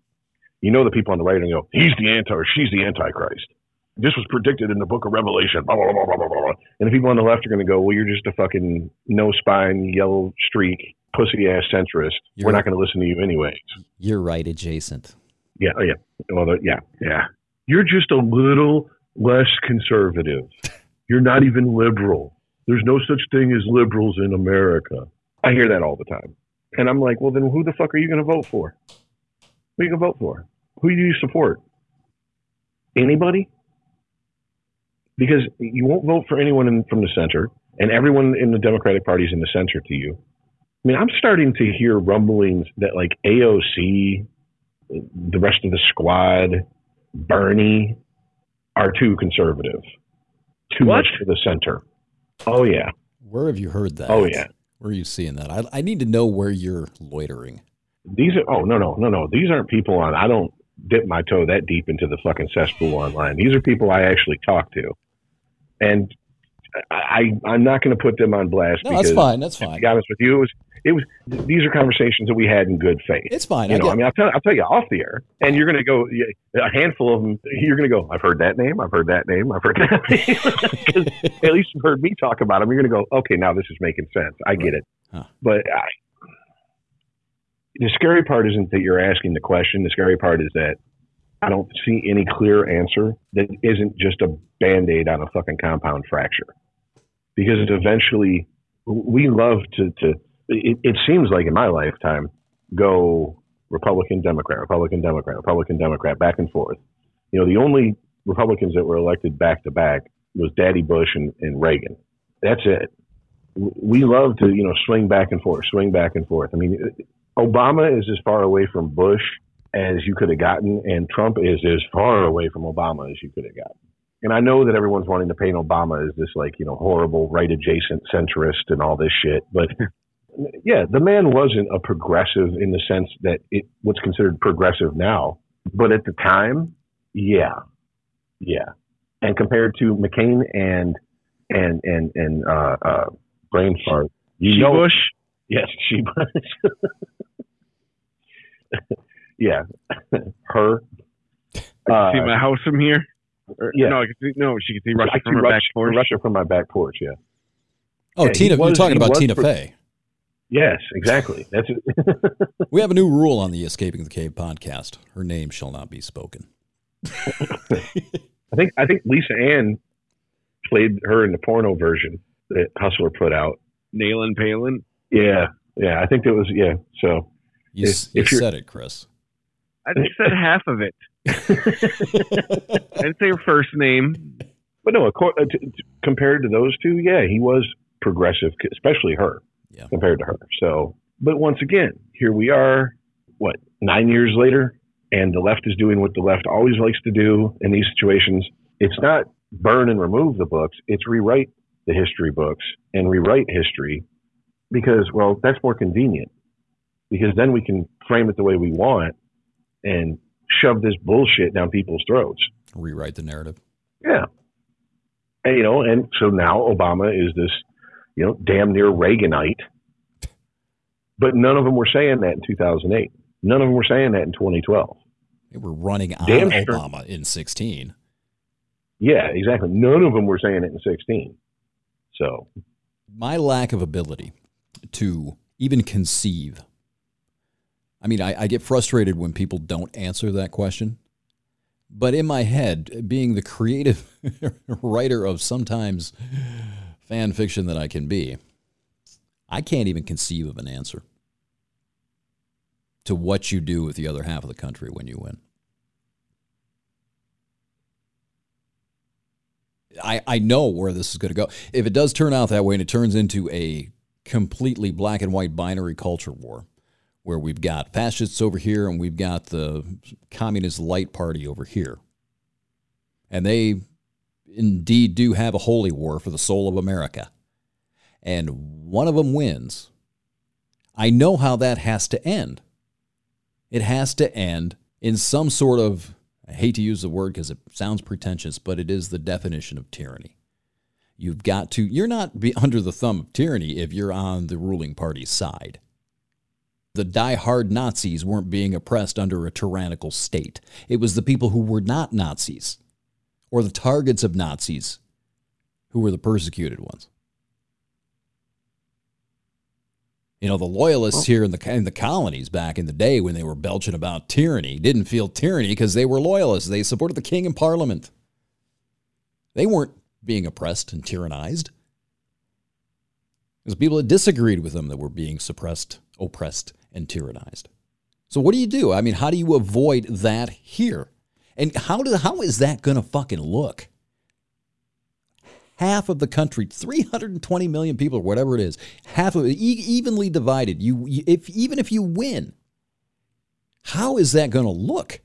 [SPEAKER 2] You know, the people on the right are going to go, he's the anti or she's the antichrist. This was predicted in the book of Revelation. Blah, blah, blah, blah, blah, blah. And the people on the left are going to go, well, you're just a fucking no spine, yellow streak, pussy ass centrist.
[SPEAKER 3] You're-
[SPEAKER 2] We're not going to listen to you anyways.
[SPEAKER 3] You're right, adjacent.
[SPEAKER 2] Yeah, oh, yeah. Well, yeah, yeah. You're just a little less conservative. You're not even liberal. There's no such thing as liberals in America. I hear that all the time. And I'm like, well, then who the fuck are you going to vote for? Who are you going to vote for? Who do you support? Anybody? Because you won't vote for anyone in, from the center, and everyone in the Democratic Party is in the center to you. I mean, I'm starting to hear rumblings that like AOC, the rest of the squad, Bernie, are too conservative, too
[SPEAKER 4] What?
[SPEAKER 2] much to the center. Oh yeah,
[SPEAKER 3] Where have you heard that?
[SPEAKER 2] oh yeah.
[SPEAKER 3] Where are you seeing that? I, I need to know where you're loitering.
[SPEAKER 2] These are oh no no no no. These aren't people on. I don't dip my toe that deep into the fucking cesspool online. These are people I actually talk to, and I, I I'm not going to put them on blast.
[SPEAKER 3] No,
[SPEAKER 2] because,
[SPEAKER 3] that's fine. That's fine.
[SPEAKER 2] To be honest with you, it was it was. These are conversations that we had in good faith.
[SPEAKER 3] It's fine.
[SPEAKER 2] You
[SPEAKER 3] I
[SPEAKER 2] know, I mean, I'll tell, I'll tell you off the air, and you're going to go a handful of them. You're going to go. I've heard that name. I've heard that name. I've heard that name. at least you've heard me talk about them. You're going to go. Okay, now this is making sense. I get it.
[SPEAKER 3] Huh.
[SPEAKER 2] But I, the scary part isn't that you're asking the question. The scary part is that I don't see any clear answer that isn't just a band aid on a fucking compound fracture. Because eventually, we love to, to it, it seems like in my lifetime, go Republican, Democrat, Republican, Democrat, Republican, Democrat, back and forth. You know, the only Republicans that were elected back to back was Daddy Bush and, and Reagan. That's it. We love to, you know, swing back and forth, swing back and forth. I mean, Obama is as far away from Bush as you could have gotten, and Trump is as far away from Obama as you could have gotten. And I know that everyone's wanting to paint Obama as this, like, you know, horrible right adjacent centrist and all this shit, but yeah, the man wasn't a progressive in the sense that it what's considered progressive now, but at the time, yeah, yeah. And compared to McCain and and and and uh, uh, brain fart, you know,
[SPEAKER 4] Bush.
[SPEAKER 2] Yes, she yeah, her. Uh,
[SPEAKER 4] see my house from here. Or,
[SPEAKER 2] yeah.
[SPEAKER 4] No, I can see, no, she can see Russia
[SPEAKER 2] I
[SPEAKER 4] from
[SPEAKER 2] see
[SPEAKER 4] her
[SPEAKER 2] Russia,
[SPEAKER 4] back porch.
[SPEAKER 2] Russia from my back porch. Yeah.
[SPEAKER 3] Oh,
[SPEAKER 2] Yeah, he
[SPEAKER 3] Tina, you're talking about Tina
[SPEAKER 2] pro-
[SPEAKER 3] Fey.
[SPEAKER 2] Yes, exactly. That's it.
[SPEAKER 3] We have a new rule on the Escaping the Cave podcast. Her name shall not be spoken.
[SPEAKER 2] I think I think Lisa Ann played her in the porno version that Hustler put out.
[SPEAKER 4] Nailing Palin.
[SPEAKER 2] Yeah, yeah. I think it was yeah. So
[SPEAKER 3] You,
[SPEAKER 2] If-
[SPEAKER 3] you
[SPEAKER 2] if
[SPEAKER 3] said it, Chris.
[SPEAKER 4] I just said half of it. I'd say your first name.
[SPEAKER 2] But no, acco- uh, t- t- compared to those two, yeah, he was progressive, especially her,
[SPEAKER 3] Yeah.
[SPEAKER 2] compared to her. So, but once again, here we are, what, nine years later, and the left is doing what the left always likes to do in these situations. It's not burn and remove the books, it's rewrite the history books and rewrite history because, well, that's more convenient because then we can frame it the way we want and shove this bullshit down people's throats.
[SPEAKER 3] Rewrite the narrative.
[SPEAKER 2] Yeah. And, you know, and so now Obama is this, you know, damn near Reaganite. But none of them were saying that in 2008. None of them were saying that in 2012.
[SPEAKER 3] They were running on
[SPEAKER 2] Damn sure.
[SPEAKER 3] Obama in 16.
[SPEAKER 2] Yeah, exactly. None of them were saying it in 16. So,
[SPEAKER 3] My lack of ability to even conceive. I mean, I, I get frustrated when people don't answer that question. But in my head, being the creative writer of sometimes fan fiction that I can be, I can't even conceive of an answer to what you do with the other half of the country when you win. I, I know where this is going to go. If it does turn out that way and it turns into a completely black and white binary culture war, where we've got fascists over here and we've got the communist light party over here, and they indeed do have a holy war for the soul of America, and one of them wins, I know how that has to end. It has to end in some sort of, I hate to use the word because it sounds pretentious, but it is the definition of tyranny. You've got to, you're not be under the thumb of tyranny if you're on the ruling party's side. The die-hard Nazis weren't being oppressed under a tyrannical state. It was the people who were not Nazis or the targets of Nazis who were the persecuted ones. You know, the loyalists here in the in the colonies back in the day when they were belching about tyranny didn't feel tyranny because they were loyalists. They supported the king and parliament. They weren't being oppressed and tyrannized. It was people that disagreed with them that were being suppressed, oppressed, and tyrannized. So what do you do? I mean, how do you avoid that here? And how do how is that going to fucking look? half of the country, 320 million people or whatever it is, half of it e- evenly divided. You, if even if you win, how is that going to look?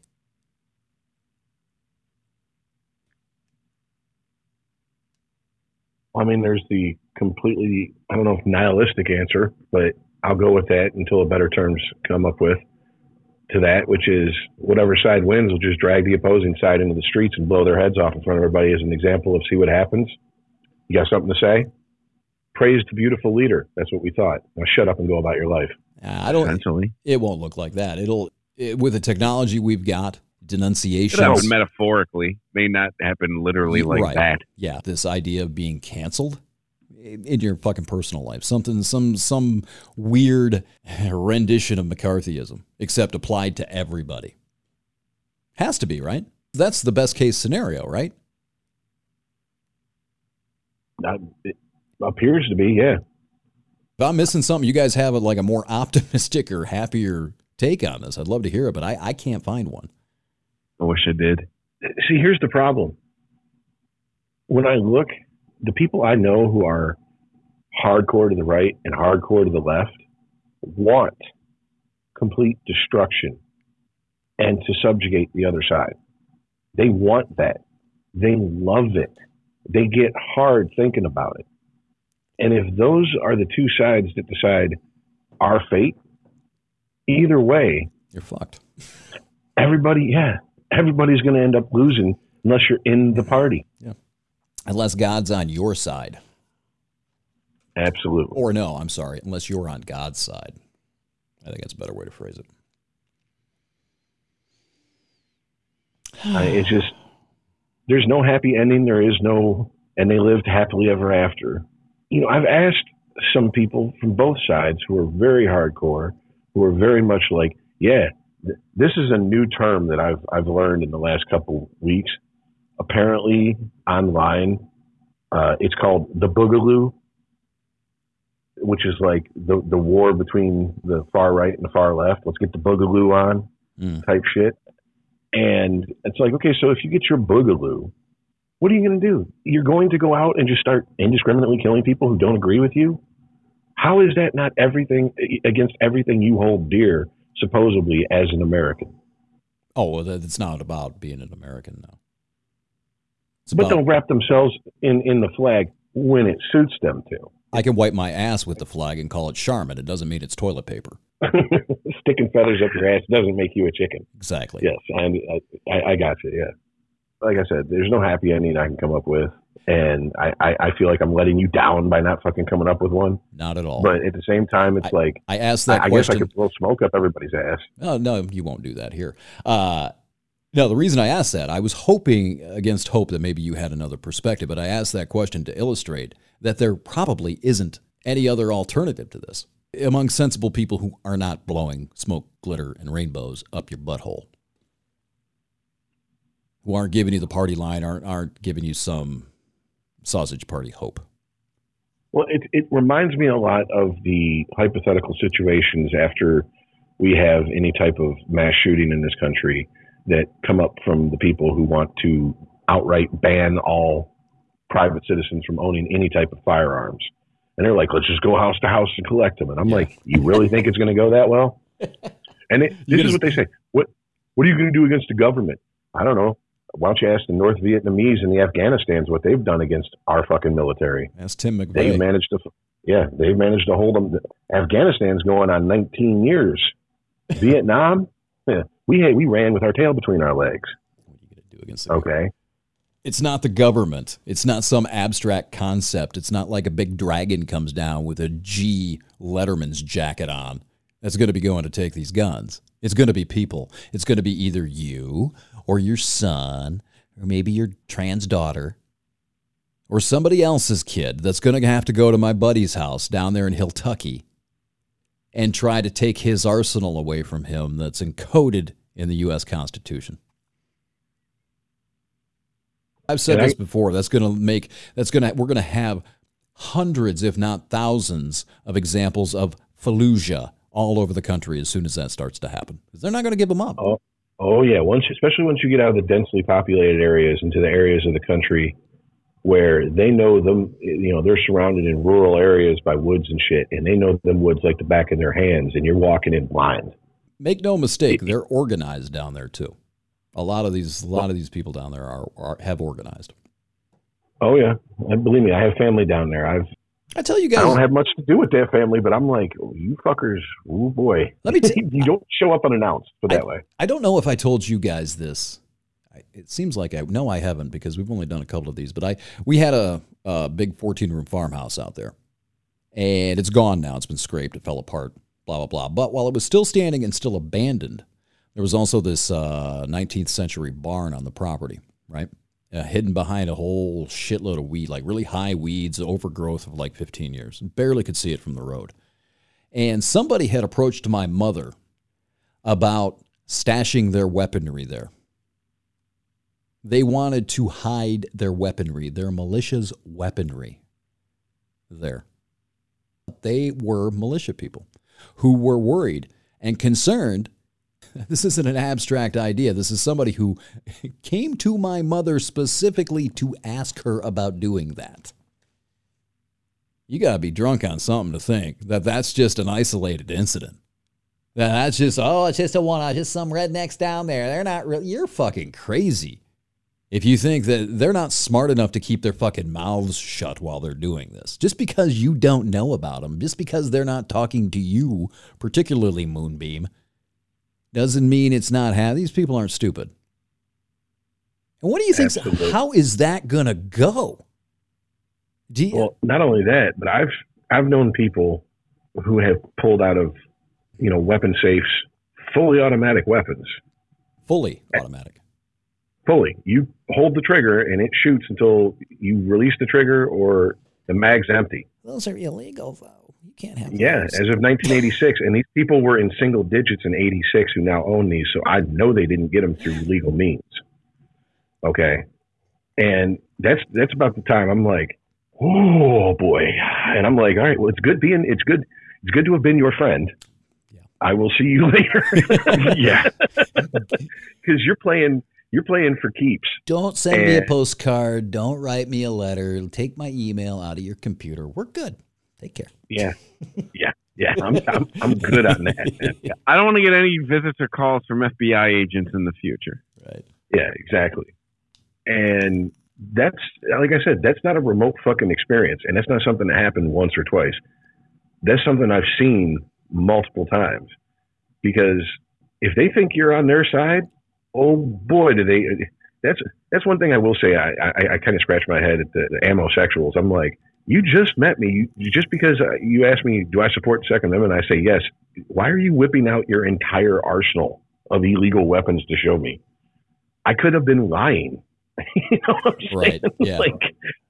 [SPEAKER 2] I mean, there's the completely, I don't know if nihilistic answer, but I'll go with that until a better terms come up with to that, which is whatever side wins will just drag the opposing side into the streets and blow their heads off in front of everybody as an example of see what happens. You got something to say? Praise the beautiful leader. That's what we thought. Now shut up and go about your life.
[SPEAKER 3] Uh, I don't.
[SPEAKER 4] Essentially,
[SPEAKER 3] It won't look like that. It'll it, with the technology we've got, denunciations.
[SPEAKER 4] happened metaphorically. May not happen literally like
[SPEAKER 3] Right.
[SPEAKER 4] that.
[SPEAKER 3] Yeah, this idea of being canceled in your fucking personal life, something, some, some weird rendition of McCarthyism, except applied to everybody. Has to be right. That's the best case scenario, right?
[SPEAKER 2] That, it appears to be, yeah.
[SPEAKER 3] If I'm missing something, you guys have a, like a more optimistic or happier take on this. I'd love to hear it, but I, I can't find one.
[SPEAKER 4] I wish I did.
[SPEAKER 2] See, here's the problem. When I look, the people I know who are hardcore to the right and hardcore to the left want complete destruction and to subjugate the other side. They want that. They love it. They get hard thinking about it. And if those are the two sides that decide our fate, either way,
[SPEAKER 3] You're fucked.
[SPEAKER 2] everybody, yeah, everybody's going to end up losing unless you're in the party. Yeah.
[SPEAKER 3] Unless God's on your side.
[SPEAKER 2] Absolutely.
[SPEAKER 3] Or no, I'm sorry, unless you're on God's side. I think that's a better way to phrase it.
[SPEAKER 2] I- it's just there's no happy ending. There is no, and they lived happily ever after. You know, I've asked some people from both sides who are very hardcore, who are very much like, yeah, this is a new term that I've I've learned in the last couple weeks. Apparently, online, uh, it's called the boogaloo, which is like the the war between the far right and the far left. Let's get the boogaloo on
[SPEAKER 3] Mm.
[SPEAKER 2] type shit. And it's like, okay, so if you get your boogaloo, what are you going to do? You're going to go out and just start indiscriminately killing people who don't agree with you? How is that not everything against everything you hold dear, supposedly as an American?
[SPEAKER 3] Oh, well, it's not about being an American though. It's
[SPEAKER 2] But
[SPEAKER 3] about,
[SPEAKER 2] they'll wrap themselves in in the flag when it suits them to.
[SPEAKER 3] I can wipe my ass with the flag and call it Charmin. It doesn't mean it's toilet paper.
[SPEAKER 2] Sticking feathers up your ass doesn't make you a chicken.
[SPEAKER 3] Exactly.
[SPEAKER 2] Yes, I, I, I got you. Yeah, like I said, there's no happy ending I can come up with, and I, I, I feel like I'm letting you down by not fucking coming up with one.
[SPEAKER 3] Not at all.
[SPEAKER 2] But at the same time, it's like
[SPEAKER 3] I asked
[SPEAKER 2] I,
[SPEAKER 3] that
[SPEAKER 2] I guess I could blow smoke up everybody's ass.
[SPEAKER 3] Oh, no, you won't do that here. Uh, no, the reason I asked that, I was hoping against hope that maybe you had another perspective, but I asked that question to illustrate that there probably isn't any other alternative to this among sensible people who are not blowing smoke, glitter, and rainbows up your butthole, who aren't giving you the party line, aren't aren't giving you some sausage party hope.
[SPEAKER 2] Well, it it reminds me a lot of the hypothetical situations after we have any type of mass shooting in this country that come up from the people who want to outright ban all private citizens from owning any type of firearms. And they're like, let's just go house to house and collect them. And I'm like, you really think it's going to go that well? And it, this is what they say. What What are you going to do against the government? I don't know. Why don't you ask the North Vietnamese and the Afghanistans what they've done against our fucking military?
[SPEAKER 3] That's Tim McVeigh.
[SPEAKER 2] They've managed to, yeah, they've managed to hold them. Afghanistan's going on 19 years. Vietnam, yeah, we hey, we ran with our tail between our legs.
[SPEAKER 3] What are you going to do against the
[SPEAKER 2] Okay,
[SPEAKER 3] It's not the government. It's not some abstract concept. It's not like a big dragon comes down with a G Letterman's jacket on that's going to be going to take these guns. It's going to be people. It's going to be either you or your son or maybe your trans daughter or somebody else's kid that's going to have to go to my buddy's house down there in Hiltucky and try to take his arsenal away from him that's encoded in the U.S. Constitution. I've said
[SPEAKER 2] I-
[SPEAKER 3] this before. That's going to make that's going to we're going to have hundreds, if not thousands, of examples of Fallujah all over the country as soon as that starts to happen. they're not going to give them up.
[SPEAKER 2] Oh. Oh yeah. Once, especially once you get out of the densely populated areas into the areas of the country where they know them, you know, they're surrounded in rural areas by woods and shit, and they know them woods like the back of their hands, and you're walking in blind.
[SPEAKER 3] Make no mistake, they're organized down there too. A lot of these, a lot of these people down there are, are have organized.
[SPEAKER 2] Oh yeah, and believe me, I have family down there. I've
[SPEAKER 3] I tell you guys, I
[SPEAKER 2] don't have much to do with that family, but I'm like, oh, you fuckers, oh boy.
[SPEAKER 3] Let me t-
[SPEAKER 2] you don't show up unannounced, put that way.
[SPEAKER 3] I don't know if I told you guys this. I- It seems like I no, I haven't because we've only done a couple of these. But I we had a, a big fourteen room farmhouse out there, and it's gone now. It's been scraped. It fell apart. Blah blah blah. But while it was still standing and still abandoned, there was also this uh, 19th century barn on the property, right? Uh, hidden behind a whole shitload of weed, like really high weeds, overgrowth of like 15 years. Barely could see it from the road. And somebody had approached my mother about stashing their weaponry there. They wanted to hide their weaponry, their militia's weaponry there. They were militia people who were worried and concerned. This isn't an abstract idea. This is somebody who came to my mother specifically to ask her about doing that. You got to be drunk on something to think that that's just an isolated incident. That That's just, oh, it's just a one off, just some rednecks down there. They're not real. You're fucking crazy. If you think that they're not smart enough to keep their fucking mouths shut while they're doing this, just because you don't know about them, just because they're not talking to you, particularly Moonbeam, doesn't mean it's not ha These people aren't stupid. And what do you think?
[SPEAKER 2] Absolutely.
[SPEAKER 3] How is that going to go? Do you,
[SPEAKER 2] Well, not only that, but I've I've known people who have pulled out of, you know, weapon safes fully automatic weapons.
[SPEAKER 3] fully automatic.
[SPEAKER 2] Fully. You hold the trigger and it shoots until you release the trigger or the mag's empty.
[SPEAKER 3] Those are illegal, though. Can't have.
[SPEAKER 2] Yeah,
[SPEAKER 3] those.
[SPEAKER 2] as of 1986, and these people were in single digits in 86 who now own these. So I know they didn't get them through legal means. Okay, and that's that's about the time I'm like, oh boy, and I'm like, all right, well, it's good being, it's good, it's good to have been your friend.
[SPEAKER 3] Yeah.
[SPEAKER 2] I will see you later.
[SPEAKER 4] yeah.
[SPEAKER 2] because you're playing, you're playing for keeps.
[SPEAKER 3] Don't send me a postcard. Don't write me a letter. Take my email out of your computer. We're good. Take care.
[SPEAKER 2] Yeah, yeah, yeah. I'm, I'm, I'm good on that. man.
[SPEAKER 4] I don't want to get any visits or calls from FBI agents in the future.
[SPEAKER 3] Right.
[SPEAKER 2] Yeah, exactly. And that's like I said, that's not a remote fucking experience, and that's not something that happened once or twice. That's something I've seen multiple times. Because if they think you're on their side, oh boy, do they! That's that's one thing I will say. I I, I kind of scratch my head at the, the ammo sexuals. I'm like, you just met me. You, you- just because uh, you asked me, do I support the Second Amendment? I say yes. Why are you whipping out your entire arsenal of illegal weapons to show me? I could have been lying. you know what I'm saying?
[SPEAKER 3] Right, yeah.
[SPEAKER 2] like,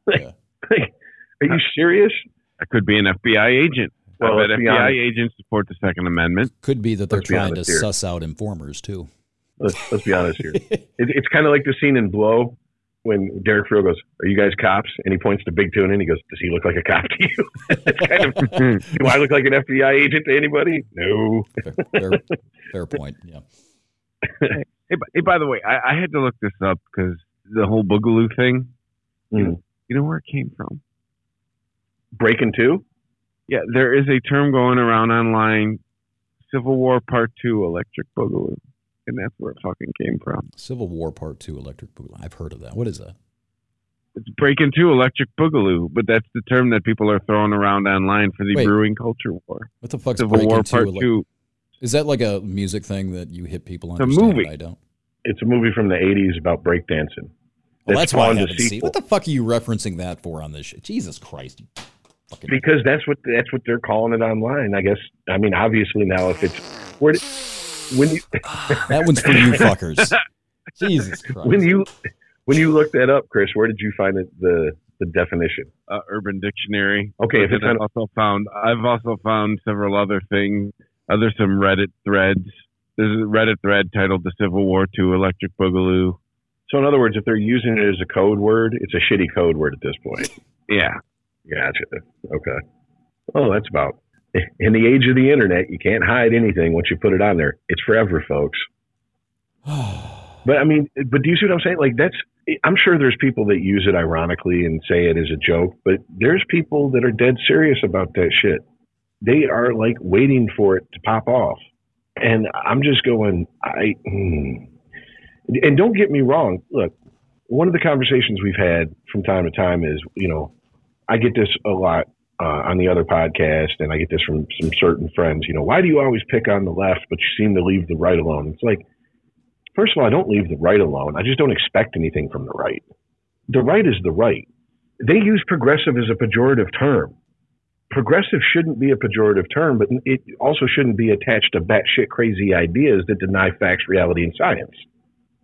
[SPEAKER 2] like,
[SPEAKER 3] Yeah.
[SPEAKER 2] like, are you serious?
[SPEAKER 4] I could be an FBI agent.
[SPEAKER 2] Well,
[SPEAKER 4] I bet FBI
[SPEAKER 2] honest.
[SPEAKER 4] agents support the Second Amendment.
[SPEAKER 3] Could be that they're
[SPEAKER 2] Let's
[SPEAKER 3] trying to
[SPEAKER 2] here.
[SPEAKER 3] suss out informers too.
[SPEAKER 2] Let's, let's be honest here. It, it's kind of like the scene in Blow when Derek Foreal goes, "Are you guys cops?" And he points to Big Tuna and he goes, "Does he look like a cop to you?" it's kind of. do I look like an FBI agent to anybody? No.
[SPEAKER 3] Fair, fair, fair point. Yeah.
[SPEAKER 4] Hey, hey, by the way, I, I had to look this up because the whole Boogaloo thing.
[SPEAKER 2] Mm.
[SPEAKER 4] You know where it came from?
[SPEAKER 2] Breaking two.
[SPEAKER 4] Yeah, there is a term going around online, Civil War Part Two, Electric Boogaloo, and that's where it fucking came from.
[SPEAKER 3] Civil War Part Two, Electric Boogaloo. I've heard of that. What is that?
[SPEAKER 4] It's Breaking Two, Electric Boogaloo, but that's the term that people are throwing around online for the
[SPEAKER 3] Wait.
[SPEAKER 4] brewing culture war.
[SPEAKER 3] What the fuck's
[SPEAKER 4] Civil
[SPEAKER 3] Breaking
[SPEAKER 4] War
[SPEAKER 3] Two?
[SPEAKER 4] Part
[SPEAKER 3] Elec-
[SPEAKER 4] Two.
[SPEAKER 3] Is that like a music thing that you hit people
[SPEAKER 4] It's a movie.
[SPEAKER 3] I don't.
[SPEAKER 2] It's a movie from the '80s about breakdancing.
[SPEAKER 3] Well, that's why I
[SPEAKER 2] spawned a
[SPEAKER 3] haven't seen. What the fuck are you referencing that for on this shit? Jesus Christ! Fucking
[SPEAKER 2] Because that's what that's what they're calling it online. I guess. I mean, obviously now if it's where did, when you
[SPEAKER 3] that one's for you fuckers. Jesus Christ!
[SPEAKER 2] when you when you look that up, Chris, where did you find it, the the definition?
[SPEAKER 4] uh, Urban Dictionary.
[SPEAKER 2] Okay, if it's
[SPEAKER 4] then
[SPEAKER 2] on-
[SPEAKER 4] I've also found I've also found several other things. Other some Reddit threads. There's a Reddit thread titled "The Civil War II Electric Boogaloo."
[SPEAKER 2] So in other words, if they're using it as a code word, it's a shitty code word at this point.
[SPEAKER 4] Yeah,
[SPEAKER 2] Gotcha. Okay. Oh, that's about. In the age of the internet, you can't hide anything once you put it on there. It's forever, folks. But I mean, but do you see what I'm saying? Like that's. I'm sure there's people that use it ironically and say it as a joke, but there's people that are dead serious about that shit. They are like waiting for it to pop off, and I'm just going. I. Hmm. And don't get me wrong. Look, one of the conversations we've had from time to time is, you know, I get this a lot uh, on the other podcast, and I get this from some certain friends. You know, why do you always pick on the left, but you seem to leave the right alone? It's like, first of all, I don't leave the right alone. I just don't expect anything from the right. The right is the right. They use progressive as a pejorative term. Progressive shouldn't be a pejorative term, but it also shouldn't be attached to batshit crazy ideas that deny facts, reality, and science.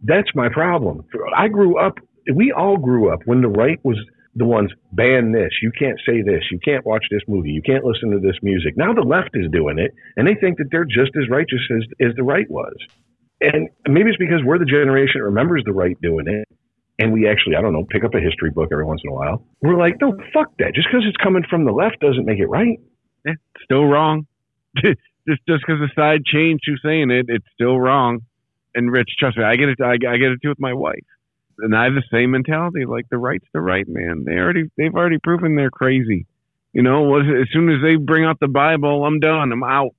[SPEAKER 2] That's my problem. I grew up, we all grew up when the right was the ones ban this. You can't say this. You can't watch this movie. You can't listen to this music. Now the left is doing it, and they think that they're just as righteous as, as the right was. And maybe it's because we're the generation that remembers the right doing it, and we actually, I don't know, pick up a history book every once in a while. We're like, no, fuck that. Just because it's coming from the left doesn't make it right.
[SPEAKER 4] yeah still wrong. just just because the side changed who's saying it, it's still wrong. And Rich, trust me, I get it. I, I get it too with my wife. And I have the same mentality. Like the right's the right, man. They already they've already proven they're crazy. You know, as soon as they bring out the Bible, I'm done. I'm out.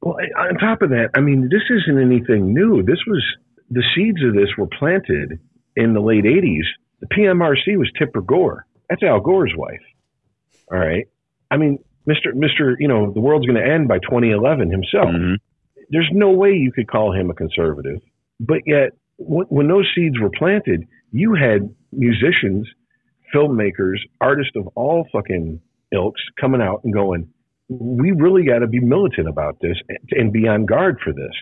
[SPEAKER 2] Well, on top of that, I mean, this isn't anything new. This was the seeds of this were planted in the late 80s. The PMRC was Tipper Gore. That's Al Gore's wife. All right. I mean, Mr. Mr. You know, the world's going to end by 2011 himself.
[SPEAKER 4] Mhm.
[SPEAKER 2] There's no way you could call him a conservative. But yet, when, those seeds were planted, you had musicians, filmmakers, artists of all fucking ilks coming out and going, we really got to be militant about this and, and be on guard for this.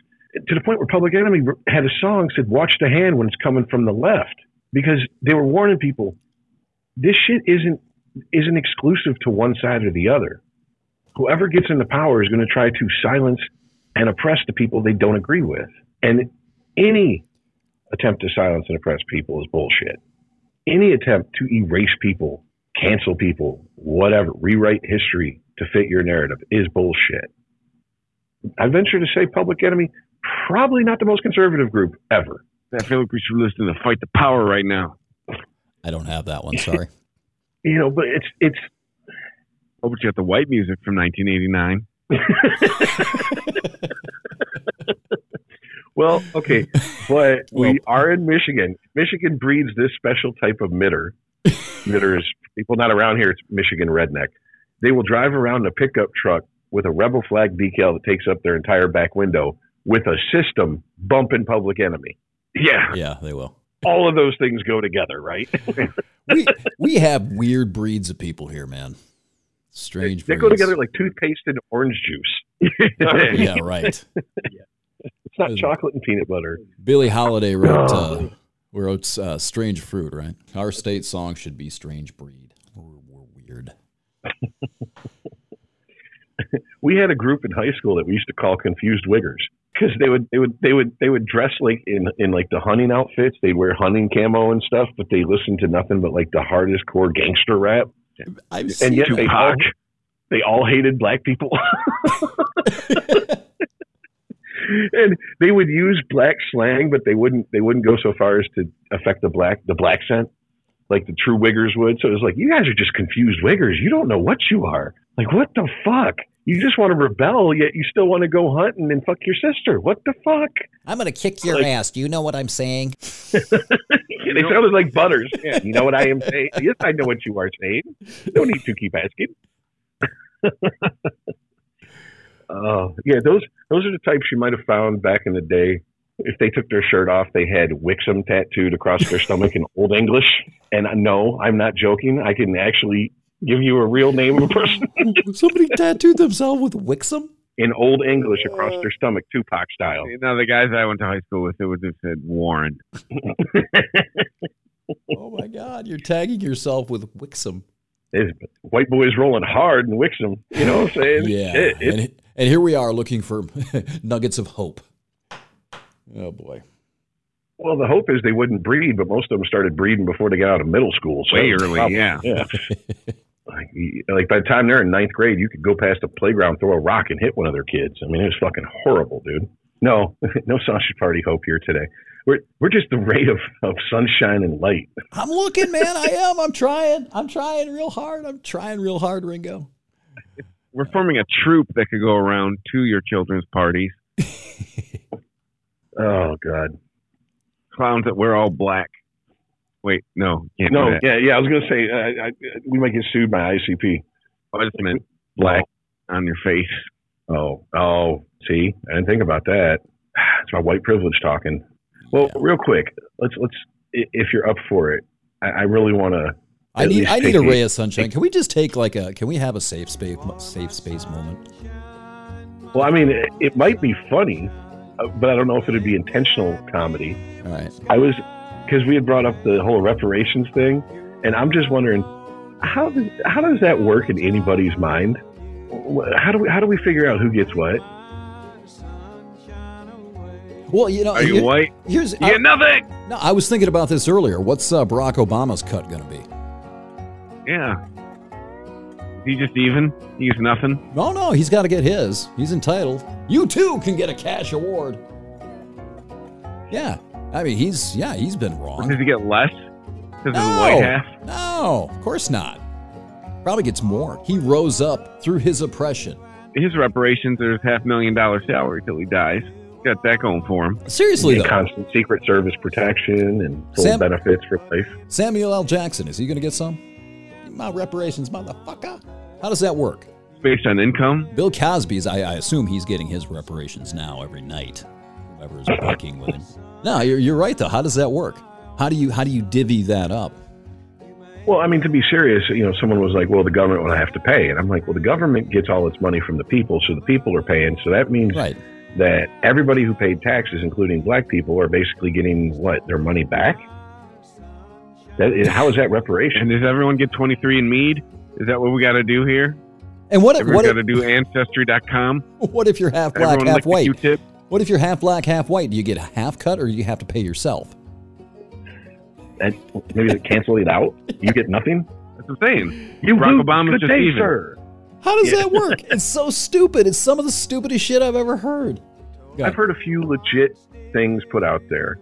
[SPEAKER 2] To the point where Public Enemy had a song said, "Watch the hand when it's coming from the left," because they were warning people, this shit isn't isn't exclusive to one side or the other. Whoever gets into power is going to try to silence and oppress the people they don't agree with, and any attempt to silence and oppress people is bullshit. Any attempt to erase people cancel people, whatever, rewrite history to fit your narrative is bullshit. I venture to say Public Enemy, probably not the most conservative group ever.
[SPEAKER 4] I feel like we should listen to Fight the Power right now.
[SPEAKER 3] I don't have that one. Sorry.
[SPEAKER 2] You know, but it's it's
[SPEAKER 4] Oh, but you got the white music from 1989.
[SPEAKER 2] well, okay, but
[SPEAKER 3] Well-
[SPEAKER 2] we are in Michigan. Michigan breeds this special type of mitter. Mitters, people not around here, it's Michigan redneck. They will drive around in a pickup truck with a rebel flag decal that takes up their entire back window with a system bumping public enemy.
[SPEAKER 4] Yeah.
[SPEAKER 3] Yeah, they will.
[SPEAKER 2] All of those things go together, right?
[SPEAKER 3] We we have weird breeds of people here, man. Strange.
[SPEAKER 2] they go together like toothpaste and orange juice.
[SPEAKER 3] Yeah, right.
[SPEAKER 2] It's not chocolate and peanut butter.
[SPEAKER 3] Billie Holiday wrote uh, wrote uh, "Strange Fruit." Right. Our state song should be "Strange Breed." We're, we're weird.
[SPEAKER 2] we had a group in high school that we used to call confused wiggers because they would they would they would they would dress like in in like the hunting outfits they'd wear hunting camo and stuff but they listened to nothing but like the hardest core gangster rap
[SPEAKER 3] I've
[SPEAKER 2] and
[SPEAKER 3] seen
[SPEAKER 2] yet they all they all hated black people and they would use black slang but they wouldn't they wouldn't go so far as to affect the black the black scent like the true wiggers would. So it was like you guys are just confused wiggers. You don't know what you are. Like what the fuck? You just want to rebel yet you still want to go hunting and fuck your sister. What the fuck?
[SPEAKER 1] I'm gonna kick your
[SPEAKER 2] Like-
[SPEAKER 1] ass. Do you know what I'm saying?
[SPEAKER 2] they sounded like butters. Yeah, you know what i am saying? Yes i know what you are saying. No need to keep asking Oh, yeah, those those are the types you might have found back in the day. If they took their shirt off, they had Wixom tattooed across their stomach in Old English. And uh, no, I'm not joking. I can actually give you a real name of a person
[SPEAKER 3] Somebody tattooed themselves with Wixom.
[SPEAKER 2] in Old English across uh, their stomach, Tupac style.
[SPEAKER 4] You know, the guys I went to high school with, it would have said Warren.
[SPEAKER 3] Oh my God! You're tagging yourself with Wixom.
[SPEAKER 2] It's white boys rolling hard in Wixom. You know what I'm saying?
[SPEAKER 3] Yeah,
[SPEAKER 2] It- it-
[SPEAKER 3] and, and here we are looking for nuggets of hope. Oh boy.
[SPEAKER 2] well, the hope is they wouldn't breed, but most of them started breeding before they got out of middle school. So
[SPEAKER 4] Way early,
[SPEAKER 2] probably-
[SPEAKER 4] yeah.
[SPEAKER 2] Yeah. like, like by the time they're in ninth grade, you could go past a playground, throw a rock, and hit one of their kids. I mean, it was fucking horrible, dude. No, no sausage party hope here today. We're we're just the ray of, of sunshine and light.
[SPEAKER 3] I'm looking, man. I am. I'm trying. I'm trying real hard. I'm trying real hard, Ringo.
[SPEAKER 4] We're forming a troop that could go around to your children's parties.
[SPEAKER 2] Oh God,
[SPEAKER 4] Clowns that wear all black. Wait, no, can't
[SPEAKER 2] no, yeah, yeah. I was gonna say uh, I, we might get sued by ICP.
[SPEAKER 4] I just meant
[SPEAKER 2] Black.
[SPEAKER 4] on your face.
[SPEAKER 2] Oh, oh. See, I didn't think about that. It's my white privilege talking. Well, real quick, let's let's if you're up for it, I, I really want to.
[SPEAKER 3] I need. I need a ray of sunshine. Can we just take like a? Can we have a safe space? Safe space moment.
[SPEAKER 2] Well, I mean, it, it might be funny, uh, but I don't know if it'd be intentional comedy.
[SPEAKER 3] All right.
[SPEAKER 2] I was because we had brought up the whole reparations thing, and I'm just wondering how does how does that work in anybody's mind? How do we how do we figure out who gets what?
[SPEAKER 3] Well, you know,
[SPEAKER 4] Are you
[SPEAKER 3] here-
[SPEAKER 4] white?
[SPEAKER 3] here's.
[SPEAKER 4] You get nothing.
[SPEAKER 3] No, I was thinking about this earlier. What's uh, Barack Obama's cut going to be?
[SPEAKER 4] Yeah. He just even? He's nothing?
[SPEAKER 3] No, no, he's got to get his. He's entitled. You too can get a cash award. Yeah, I mean, he's yeah, he's been wrong.
[SPEAKER 4] Does he get less? Because of the
[SPEAKER 3] No,
[SPEAKER 4] white half?
[SPEAKER 3] no, of course not. Probably gets more. He rose up through his oppression.
[SPEAKER 4] His reparations are his half million dollar salary till he dies. Got that going for him.
[SPEAKER 3] Seriously though,
[SPEAKER 2] constant Secret Service protection and full
[SPEAKER 3] Sam-
[SPEAKER 2] benefits for life.
[SPEAKER 3] Samuel L. Jackson is he going to get some? My reparations, motherfucker. How does that work?
[SPEAKER 4] Based on income?
[SPEAKER 3] Bill Cosby's. I, I assume he's getting his reparations now every night. Whoever is working with him. No, you're, you're right though. How does that work? How do you how do you divvy that up?
[SPEAKER 2] Well, I mean, to be serious, you know, someone was like, "Well, the government will have to pay," and I'm like, "Well, the government gets all its money from the people, so the people are paying. So that means
[SPEAKER 3] Right.
[SPEAKER 2] that everybody who paid taxes, including black people, are basically getting what their money back. That, how is that reparation?
[SPEAKER 4] Does everyone get 23andMe? Is that what we got to do here?
[SPEAKER 3] And what if
[SPEAKER 4] Everyone
[SPEAKER 3] what
[SPEAKER 4] got to do Ancestry.com?
[SPEAKER 3] what if you're half black,
[SPEAKER 4] Everyone
[SPEAKER 3] half white?
[SPEAKER 4] Q-tip?
[SPEAKER 3] What if you're half black, half white? Do you get a half cut or do you have to pay yourself?
[SPEAKER 2] That, maybe they cancel it out. You get nothing.
[SPEAKER 4] That's the I'm.
[SPEAKER 2] You
[SPEAKER 4] Barack
[SPEAKER 2] lose.
[SPEAKER 4] Obama's
[SPEAKER 2] Good
[SPEAKER 4] just
[SPEAKER 2] day,
[SPEAKER 4] even.
[SPEAKER 2] sir.
[SPEAKER 3] How does
[SPEAKER 2] Yeah.
[SPEAKER 3] that work? It's so stupid. It's some of the stupidest shit I've ever heard.
[SPEAKER 2] I've heard a few legit things put out there,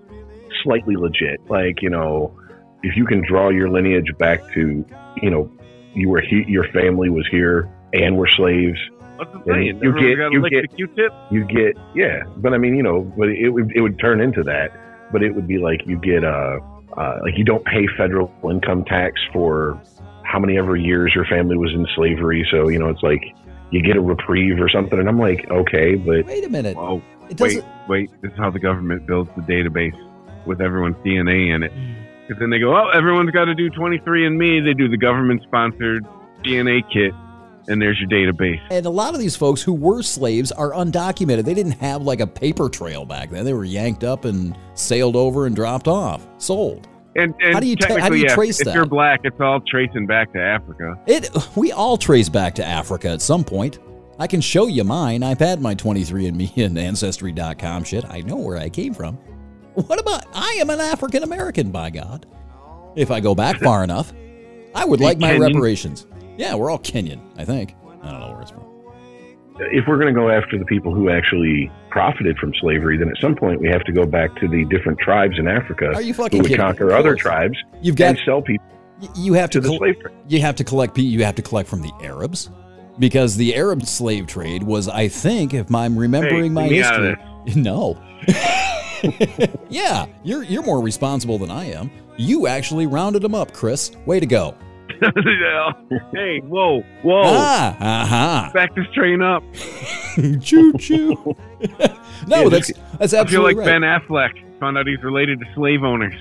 [SPEAKER 2] slightly legit. Like you know, if you can draw your lineage back to, you know, you were he, your family was here and were slaves.
[SPEAKER 4] What's the
[SPEAKER 2] Yeah,
[SPEAKER 4] saying?
[SPEAKER 2] you get- you get-
[SPEAKER 4] the Q-tip.
[SPEAKER 2] You get yeah, but I mean, you know, but it would it would turn into that. But it would be like you get uh, uh like you don't pay federal income tax for how many ever years your family was in slavery. So you know, it's like you get a reprieve or something. And I'm like, okay, but
[SPEAKER 3] Wait a minute.
[SPEAKER 4] Oh,
[SPEAKER 3] It
[SPEAKER 4] wait, wait. This is how the government builds the database with everyone's DNA in it. Because then they go, oh, everyone's got to do 23andMe. They do the government-sponsored DNA kit, and there's your database.
[SPEAKER 3] And a lot of these folks who were slaves are undocumented. They didn't have like a paper trail back then. They were yanked up and sailed over and dropped off, sold.
[SPEAKER 4] And, and
[SPEAKER 3] How do you tra- how do you
[SPEAKER 4] yeah,
[SPEAKER 3] trace
[SPEAKER 4] if
[SPEAKER 3] that?
[SPEAKER 4] If you're black, it's all tracing back to Africa.
[SPEAKER 3] It. We all trace back to Africa at some point. I can show you mine. I've had my 23andMe and Ancestry.com shit. I know where I came from. What about I am an African American, by God. If I go back far enough, I would like my
[SPEAKER 4] Kenyan?
[SPEAKER 3] reparations. Yeah, we're all Kenyan, I think. I don't know where it's from.
[SPEAKER 2] if we're going to go after the people who actually profited from slavery, then at some point we have to go back to the different tribes in Africa
[SPEAKER 3] Are you
[SPEAKER 2] who
[SPEAKER 3] fucking
[SPEAKER 2] would
[SPEAKER 3] kidding?
[SPEAKER 2] conquer
[SPEAKER 3] Of
[SPEAKER 2] other
[SPEAKER 3] course.
[SPEAKER 2] tribes
[SPEAKER 3] You've got
[SPEAKER 2] and sell people
[SPEAKER 3] you have to,
[SPEAKER 2] to the
[SPEAKER 3] col-
[SPEAKER 2] slave trade.
[SPEAKER 3] you have to collect pe- you have to collect from the Arabs because the Arab slave trade was I think if I'm remembering
[SPEAKER 4] Hey,
[SPEAKER 3] my
[SPEAKER 4] get me out of
[SPEAKER 3] history no yeah you're you're more responsible than I am you actually rounded them up Chris way to go
[SPEAKER 4] hey, whoa, whoa.
[SPEAKER 3] ah aha
[SPEAKER 4] Back this train up.
[SPEAKER 3] choo choo no
[SPEAKER 2] Yeah,
[SPEAKER 3] that's that's
[SPEAKER 4] I feel
[SPEAKER 3] absolutely
[SPEAKER 4] like
[SPEAKER 3] right
[SPEAKER 4] Ben Affleck found out he's related to slave owners.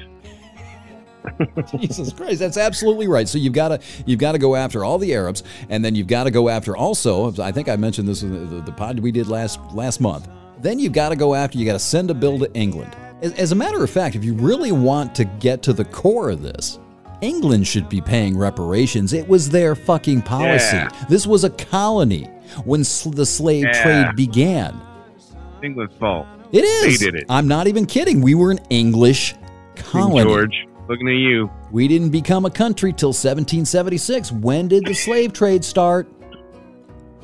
[SPEAKER 3] Jesus Christ, that's absolutely right. So you've got to you've got to go after all the Arabs, and then you've got to go after also. I think I mentioned this in the, the, the pod we did last last month. Then you've got to go after. You got to send a bill to England. As, as a matter of fact, if you really want to get to the core of this, England should be paying reparations. It was their fucking policy.
[SPEAKER 4] Yeah.
[SPEAKER 3] This was a colony when sl- the slave
[SPEAKER 4] Yeah.
[SPEAKER 3] trade began.
[SPEAKER 4] It's England's fault.
[SPEAKER 3] It is.
[SPEAKER 4] They did it.
[SPEAKER 3] I'm not even kidding. We were an English
[SPEAKER 4] King
[SPEAKER 3] colony.
[SPEAKER 4] George, looking at you.
[SPEAKER 3] We didn't become a country till 1776. When did the slave trade start?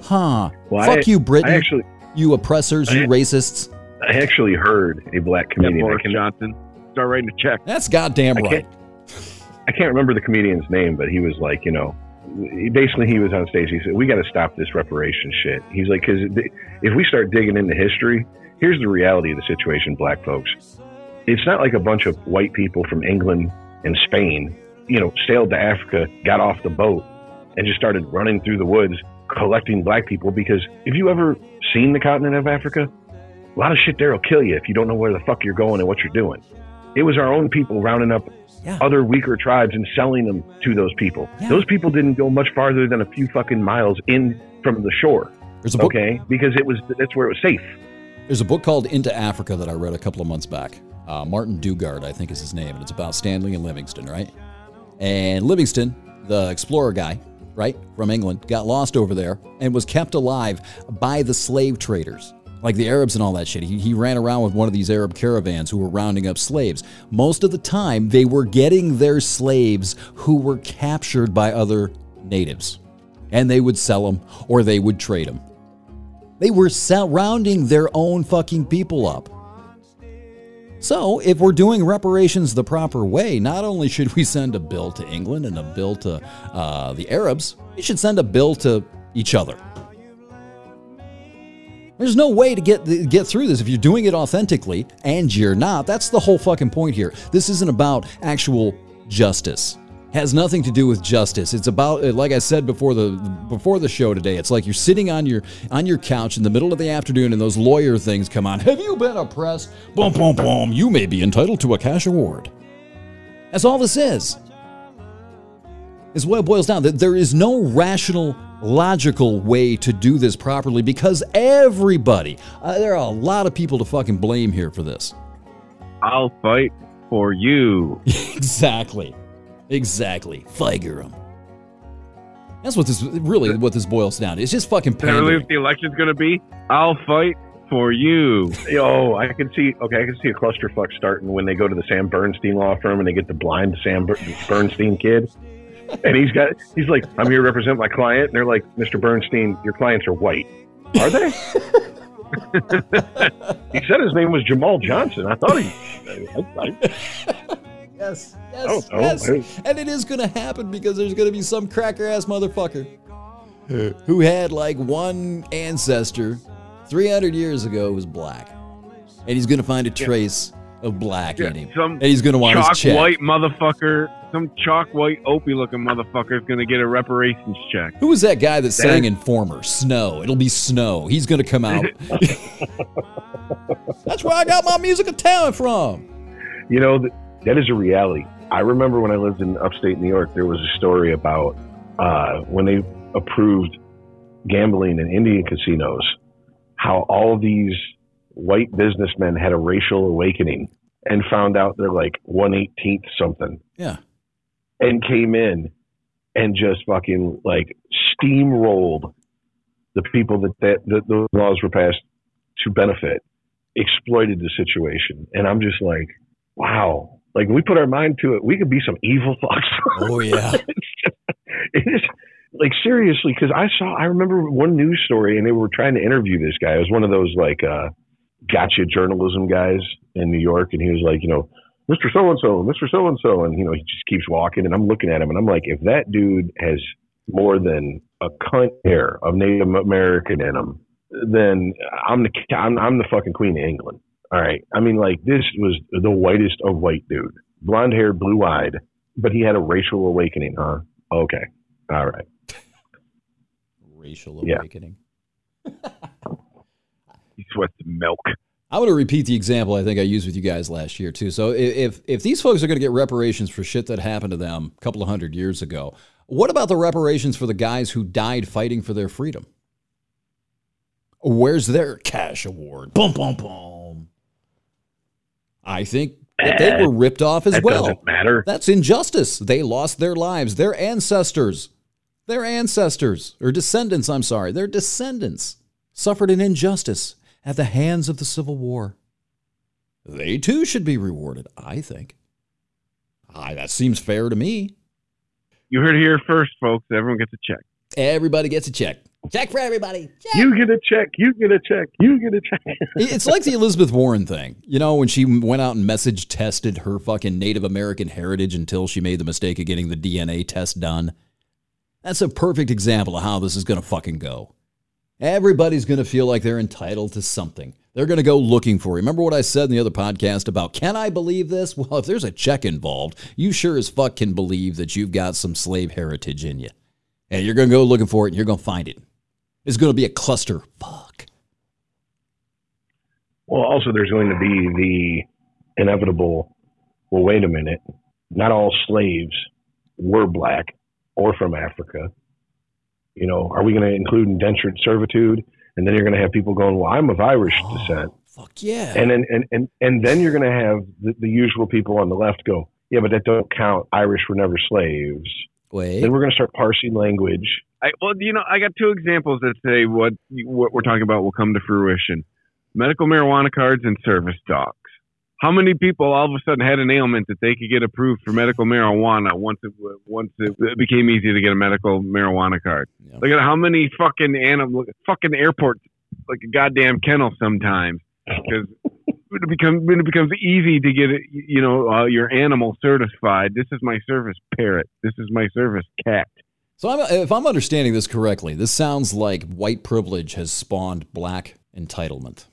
[SPEAKER 3] Huh.
[SPEAKER 2] Well,
[SPEAKER 3] Fuck
[SPEAKER 2] I-
[SPEAKER 3] you, Britain.
[SPEAKER 2] I actually,
[SPEAKER 3] you oppressors, you
[SPEAKER 2] I-
[SPEAKER 3] racists.
[SPEAKER 2] I actually heard a black comedian. I,
[SPEAKER 4] Boris
[SPEAKER 2] can,
[SPEAKER 4] Johnson. Start writing a check.
[SPEAKER 3] That's goddamn
[SPEAKER 2] I
[SPEAKER 3] right.
[SPEAKER 2] can't- I can't remember the comedian's name, but he was like, you know, basically he was on stage. He said, "We got to stop this reparation shit." He's like, because if we start digging into history, here's the reality of the situation, black folks. It's not like a bunch of white people from England and Spain, you know, sailed to Africa, got off the boat, and just started running through the woods collecting black people. Because if you ever seen the continent of Africa, a lot of shit there will kill you if you don't know where the fuck you're going and what you're doing. It was our own people rounding up
[SPEAKER 3] Yeah.
[SPEAKER 2] other weaker tribes and selling them to those people.
[SPEAKER 3] Yeah.
[SPEAKER 2] Those people didn't go much farther than a few fucking miles in from the shore.
[SPEAKER 3] There's a book.
[SPEAKER 2] Okay, because it was that's where it was safe.
[SPEAKER 3] There's a book called Into Africa that I read a couple of months back. Uh, Martin Dugard, I think is his name, and it's about Stanley and Livingstone, right? And Livingstone, the explorer guy, right, from England, got lost over there and was kept alive by the slave traders, like the Arabs and all that shit. He, he ran around with one of these Arab caravans who were rounding up slaves. Most of the time, they were getting their slaves who were captured by other natives, and they would sell them or they would trade them. They were rounding their own fucking people up. So, if we're doing reparations the proper way, not only should we send a bill to England and a bill to uh, the Arabs, we should send a bill to each other. There's no way to get get through this if you're doing it authentically and you're not. That's the whole fucking point here. This isn't about actual justice. Has nothing to do with justice. It's about like I said before the before the show today. It's like you're sitting on your on your couch in the middle of the afternoon and those lawyer things come on. Have you been oppressed? Boom boom boom. You may be entitled to a cash award. That's all this is. Is what it boils down. That there is no rational logical way to do this properly because everybody, uh, there are a lot of people to fucking blame here for this.
[SPEAKER 4] I'll fight for you.
[SPEAKER 3] exactly. Exactly. Figure 'em. That's what this really what this boils down to. It's just fucking
[SPEAKER 4] that really
[SPEAKER 3] pandering.
[SPEAKER 4] what the election's going to be? I'll fight for you.
[SPEAKER 2] Yo, I can see. Okay, I can see a clusterfuck starting when they go to the Sam Bernstein law firm and they get the blind Sam Ber- Bernstein kid. and he's got he's like, I'm here to represent my client, and they're like, Mr. Bernstein, your clients are white. Are they? he said his name was Jamal Johnson. I thought he. I, I,
[SPEAKER 3] Yes,
[SPEAKER 2] Oh,
[SPEAKER 3] yes,
[SPEAKER 2] oh,
[SPEAKER 3] yes.
[SPEAKER 2] hey.
[SPEAKER 3] And it is going to happen because there's going to be some cracker ass motherfucker who had like one ancestor 300 years ago was black. And he's going to find a trace of black
[SPEAKER 4] Yeah,
[SPEAKER 3] in him.
[SPEAKER 4] some
[SPEAKER 3] And he's going to want
[SPEAKER 4] chalk
[SPEAKER 3] his check.
[SPEAKER 4] white motherfucker, some chalk white opie looking motherfucker is going to get a reparations check.
[SPEAKER 3] Who was that guy that sang Informer? Snow. It'll be Snow. He's going to come out. That's where I got my musical talent from.
[SPEAKER 2] you know, th- that is a reality. I remember when I lived in upstate New York, there was a story about uh, when they approved gambling in Indian casinos, how all these white businessmen had a racial awakening and found out they're like 118th something
[SPEAKER 3] Yeah.
[SPEAKER 2] and came in and just fucking like steamrolled the people that, that, that those laws were passed to benefit, exploited the situation. And I'm just like, wow. Like we put our mind to it, we could be some evil fucks.
[SPEAKER 3] Oh, yeah.
[SPEAKER 2] it is like seriously because I saw I remember one news story and they were trying to interview this guy. It was one of those like uh gotcha journalism guys in New York and he was like, you know, Mr. So and so, Mr. So and so and you know, he just keeps walking and I'm looking at him and I'm like, if that dude has more than a cunt hair of Native American in him, then I'm the I'm, I'm the fucking queen of England. All right. I mean like this was the whitest of white dude. Blonde hair, blue eyed, but he had a racial awakening, huh? Okay. All right.
[SPEAKER 3] Racial
[SPEAKER 2] Yeah.
[SPEAKER 3] awakening.
[SPEAKER 4] He sweats milk.
[SPEAKER 3] I'm going to repeat the example I think I used with you guys last year too. So if if these folks are going to get reparations for shit that happened to them a couple of hundred years ago, what about the reparations for the guys who died fighting for their freedom? Where's their cash award? Boom, boom, boom. I think that they were ripped off as
[SPEAKER 2] That
[SPEAKER 3] well.
[SPEAKER 2] doesn't matter.
[SPEAKER 3] That's injustice. They lost their lives. Their ancestors, their ancestors, or descendants, I'm sorry, their descendants suffered an injustice at the hands of the Civil War. They too should be rewarded, I think. Aye, that seems fair to me.
[SPEAKER 4] You heard it here first, folks. Everyone gets a check.
[SPEAKER 3] Everybody gets a check. Check for everybody. Check.
[SPEAKER 2] You get a check. You get a check. You get a check.
[SPEAKER 3] It's like the Elizabeth Warren thing. You know, when she went out and message tested her fucking Native American heritage until she made the mistake of getting the DNA test done. That's a perfect example of how this is going to fucking go. Everybody's going to feel like they're entitled to something. They're going to go looking for it. Remember what I said in the other podcast about can I believe this? Well, if there's a check involved, you sure as fuck can believe that you've got some slave heritage in you. And you're going to go looking for it and you're going to find it. It's going to be a cluster. Fuck.
[SPEAKER 2] Well, also, there's going to be the inevitable. Well, wait a minute. Not all slaves were black or from Africa. You know, are we going to include indentured servitude? And then you're going to have people going, "Well, I'm of Irish oh, descent,"
[SPEAKER 3] Fuck yeah.
[SPEAKER 2] and then and and and then you're going to have the, the usual people on the left go, "Yeah, but that don't count. Irish were never slaves."
[SPEAKER 3] Wait.
[SPEAKER 2] Then we're going to start parsing language.
[SPEAKER 4] I, well, you know, I got two examples that say what what we're talking about will come to fruition: medical marijuana cards and service dogs. How many people all of a sudden had an ailment that they could get approved for medical marijuana once it once it became easy to get a medical marijuana card?
[SPEAKER 3] Yeah.
[SPEAKER 4] Look at how many fucking animal, fucking airport, like a goddamn kennel sometimes, because when it becomes when it becomes easy to get it, you know, uh, your animal certified. This is my service parrot. This is my service cat.
[SPEAKER 3] So I'm, if I'm understanding this correctly, this sounds like white privilege has spawned black entitlement.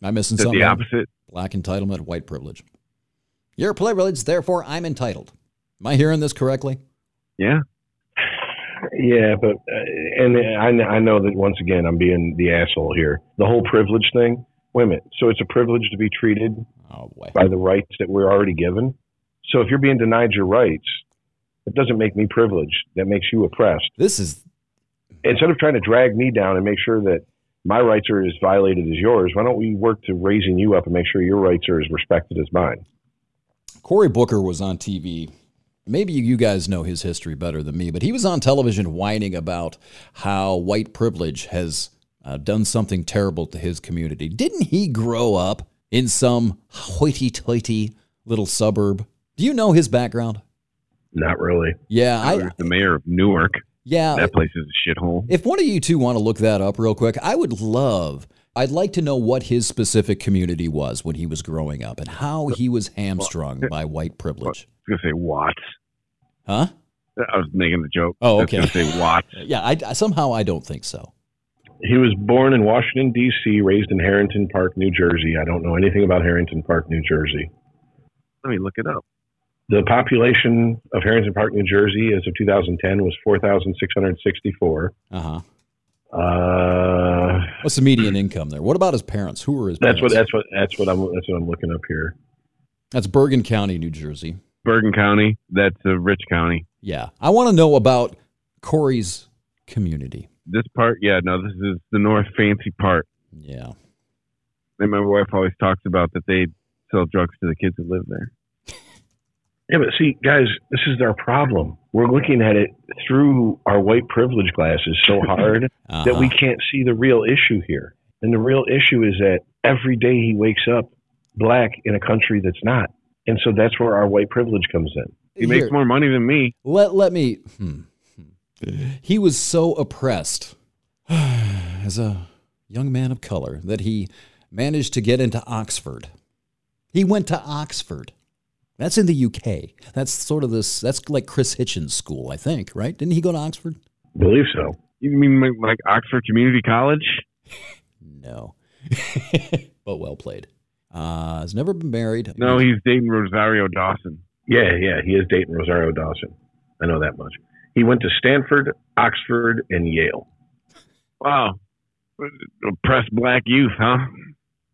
[SPEAKER 3] Am I missing
[SPEAKER 4] That's
[SPEAKER 3] something?
[SPEAKER 4] the opposite.
[SPEAKER 3] Black entitlement, white privilege. You're privileged, therefore I'm entitled. Am I hearing this correctly?
[SPEAKER 4] Yeah.
[SPEAKER 2] Yeah, but uh, and I, I know that once again I'm being the asshole here. The whole privilege thing. Wait a minute. So it's a privilege to be treated
[SPEAKER 3] Oh
[SPEAKER 2] by the rights that we're already given. So if you're being denied your rights, it doesn't make me privileged. That makes you oppressed.
[SPEAKER 3] This is
[SPEAKER 2] Instead of trying to drag me down and make sure that my rights are as violated as yours, why don't we work to raising you up and make sure your rights are as respected as mine?
[SPEAKER 3] Cory Booker was on TV. Maybe you guys know his history better than me, but he was on television whining about how white privilege has uh, done something terrible to his community. Didn't he grow up in some hoity toity little suburb? Do you know his background?
[SPEAKER 2] Not really.
[SPEAKER 3] Yeah, I
[SPEAKER 4] There's the mayor of Newark.
[SPEAKER 3] yeah.
[SPEAKER 4] That place is a shithole.
[SPEAKER 3] If one of you two want to look that up real quick, I would love. I'd like to know what his specific community was when he was growing up and how he was hamstrung by white privilege.
[SPEAKER 4] I was gonna say Watts.
[SPEAKER 3] Huh?
[SPEAKER 4] I was making the joke.
[SPEAKER 3] Oh,
[SPEAKER 4] I was
[SPEAKER 3] okay.
[SPEAKER 4] gonna say Watts.
[SPEAKER 3] Yeah, I, somehow I don't think so.
[SPEAKER 2] He was born in Washington, D.C., raised in Harrington Park, New Jersey. I don't know anything about Harrington Park, New Jersey.
[SPEAKER 4] Let me look it up.
[SPEAKER 2] The population of Harrington Park, New Jersey, as of 2010, was 4,664.
[SPEAKER 3] Uh huh.
[SPEAKER 2] Uh,
[SPEAKER 3] What's the median income there? What about his parents? Who are his
[SPEAKER 2] that's
[SPEAKER 3] parents?
[SPEAKER 2] what that's what that's what I'm that's what I'm looking up here.
[SPEAKER 3] That's Bergen County, New Jersey.
[SPEAKER 4] Bergen County. That's a rich county.
[SPEAKER 3] Yeah, I want to know about Cory's community.
[SPEAKER 4] This part, yeah, no, this is the North Fancy part.
[SPEAKER 3] Yeah.
[SPEAKER 4] And my wife always talks about that they sell drugs to the kids that live there.
[SPEAKER 2] Yeah, but see, guys, this is our problem. We're looking at it through our white privilege glasses so hard
[SPEAKER 3] Uh-huh.
[SPEAKER 2] that we can't see the real issue here. And the real issue is that every day he wakes up black in a country that's not. And so that's where our white privilege comes in.
[SPEAKER 4] He makes
[SPEAKER 3] Here,
[SPEAKER 4] more money than me.
[SPEAKER 3] Let let me. Hmm. He was so oppressed as a young man of color that he managed to get into Oxford. He went to Oxford. That's in the UK. That's sort of this. That's like Chris Hitchens' school, I think. Right? Didn't he go to Oxford?
[SPEAKER 2] Believe so.
[SPEAKER 4] You mean like- like Oxford Community College?
[SPEAKER 3] No. but well played. Uh, has never been married.
[SPEAKER 4] No, he's dating Rosario Dawson.
[SPEAKER 2] Yeah, yeah, he is dating Rosario Dawson. I know that much. He went to Stanford, Oxford, and Yale.
[SPEAKER 4] Wow. Oppressed black youth, huh?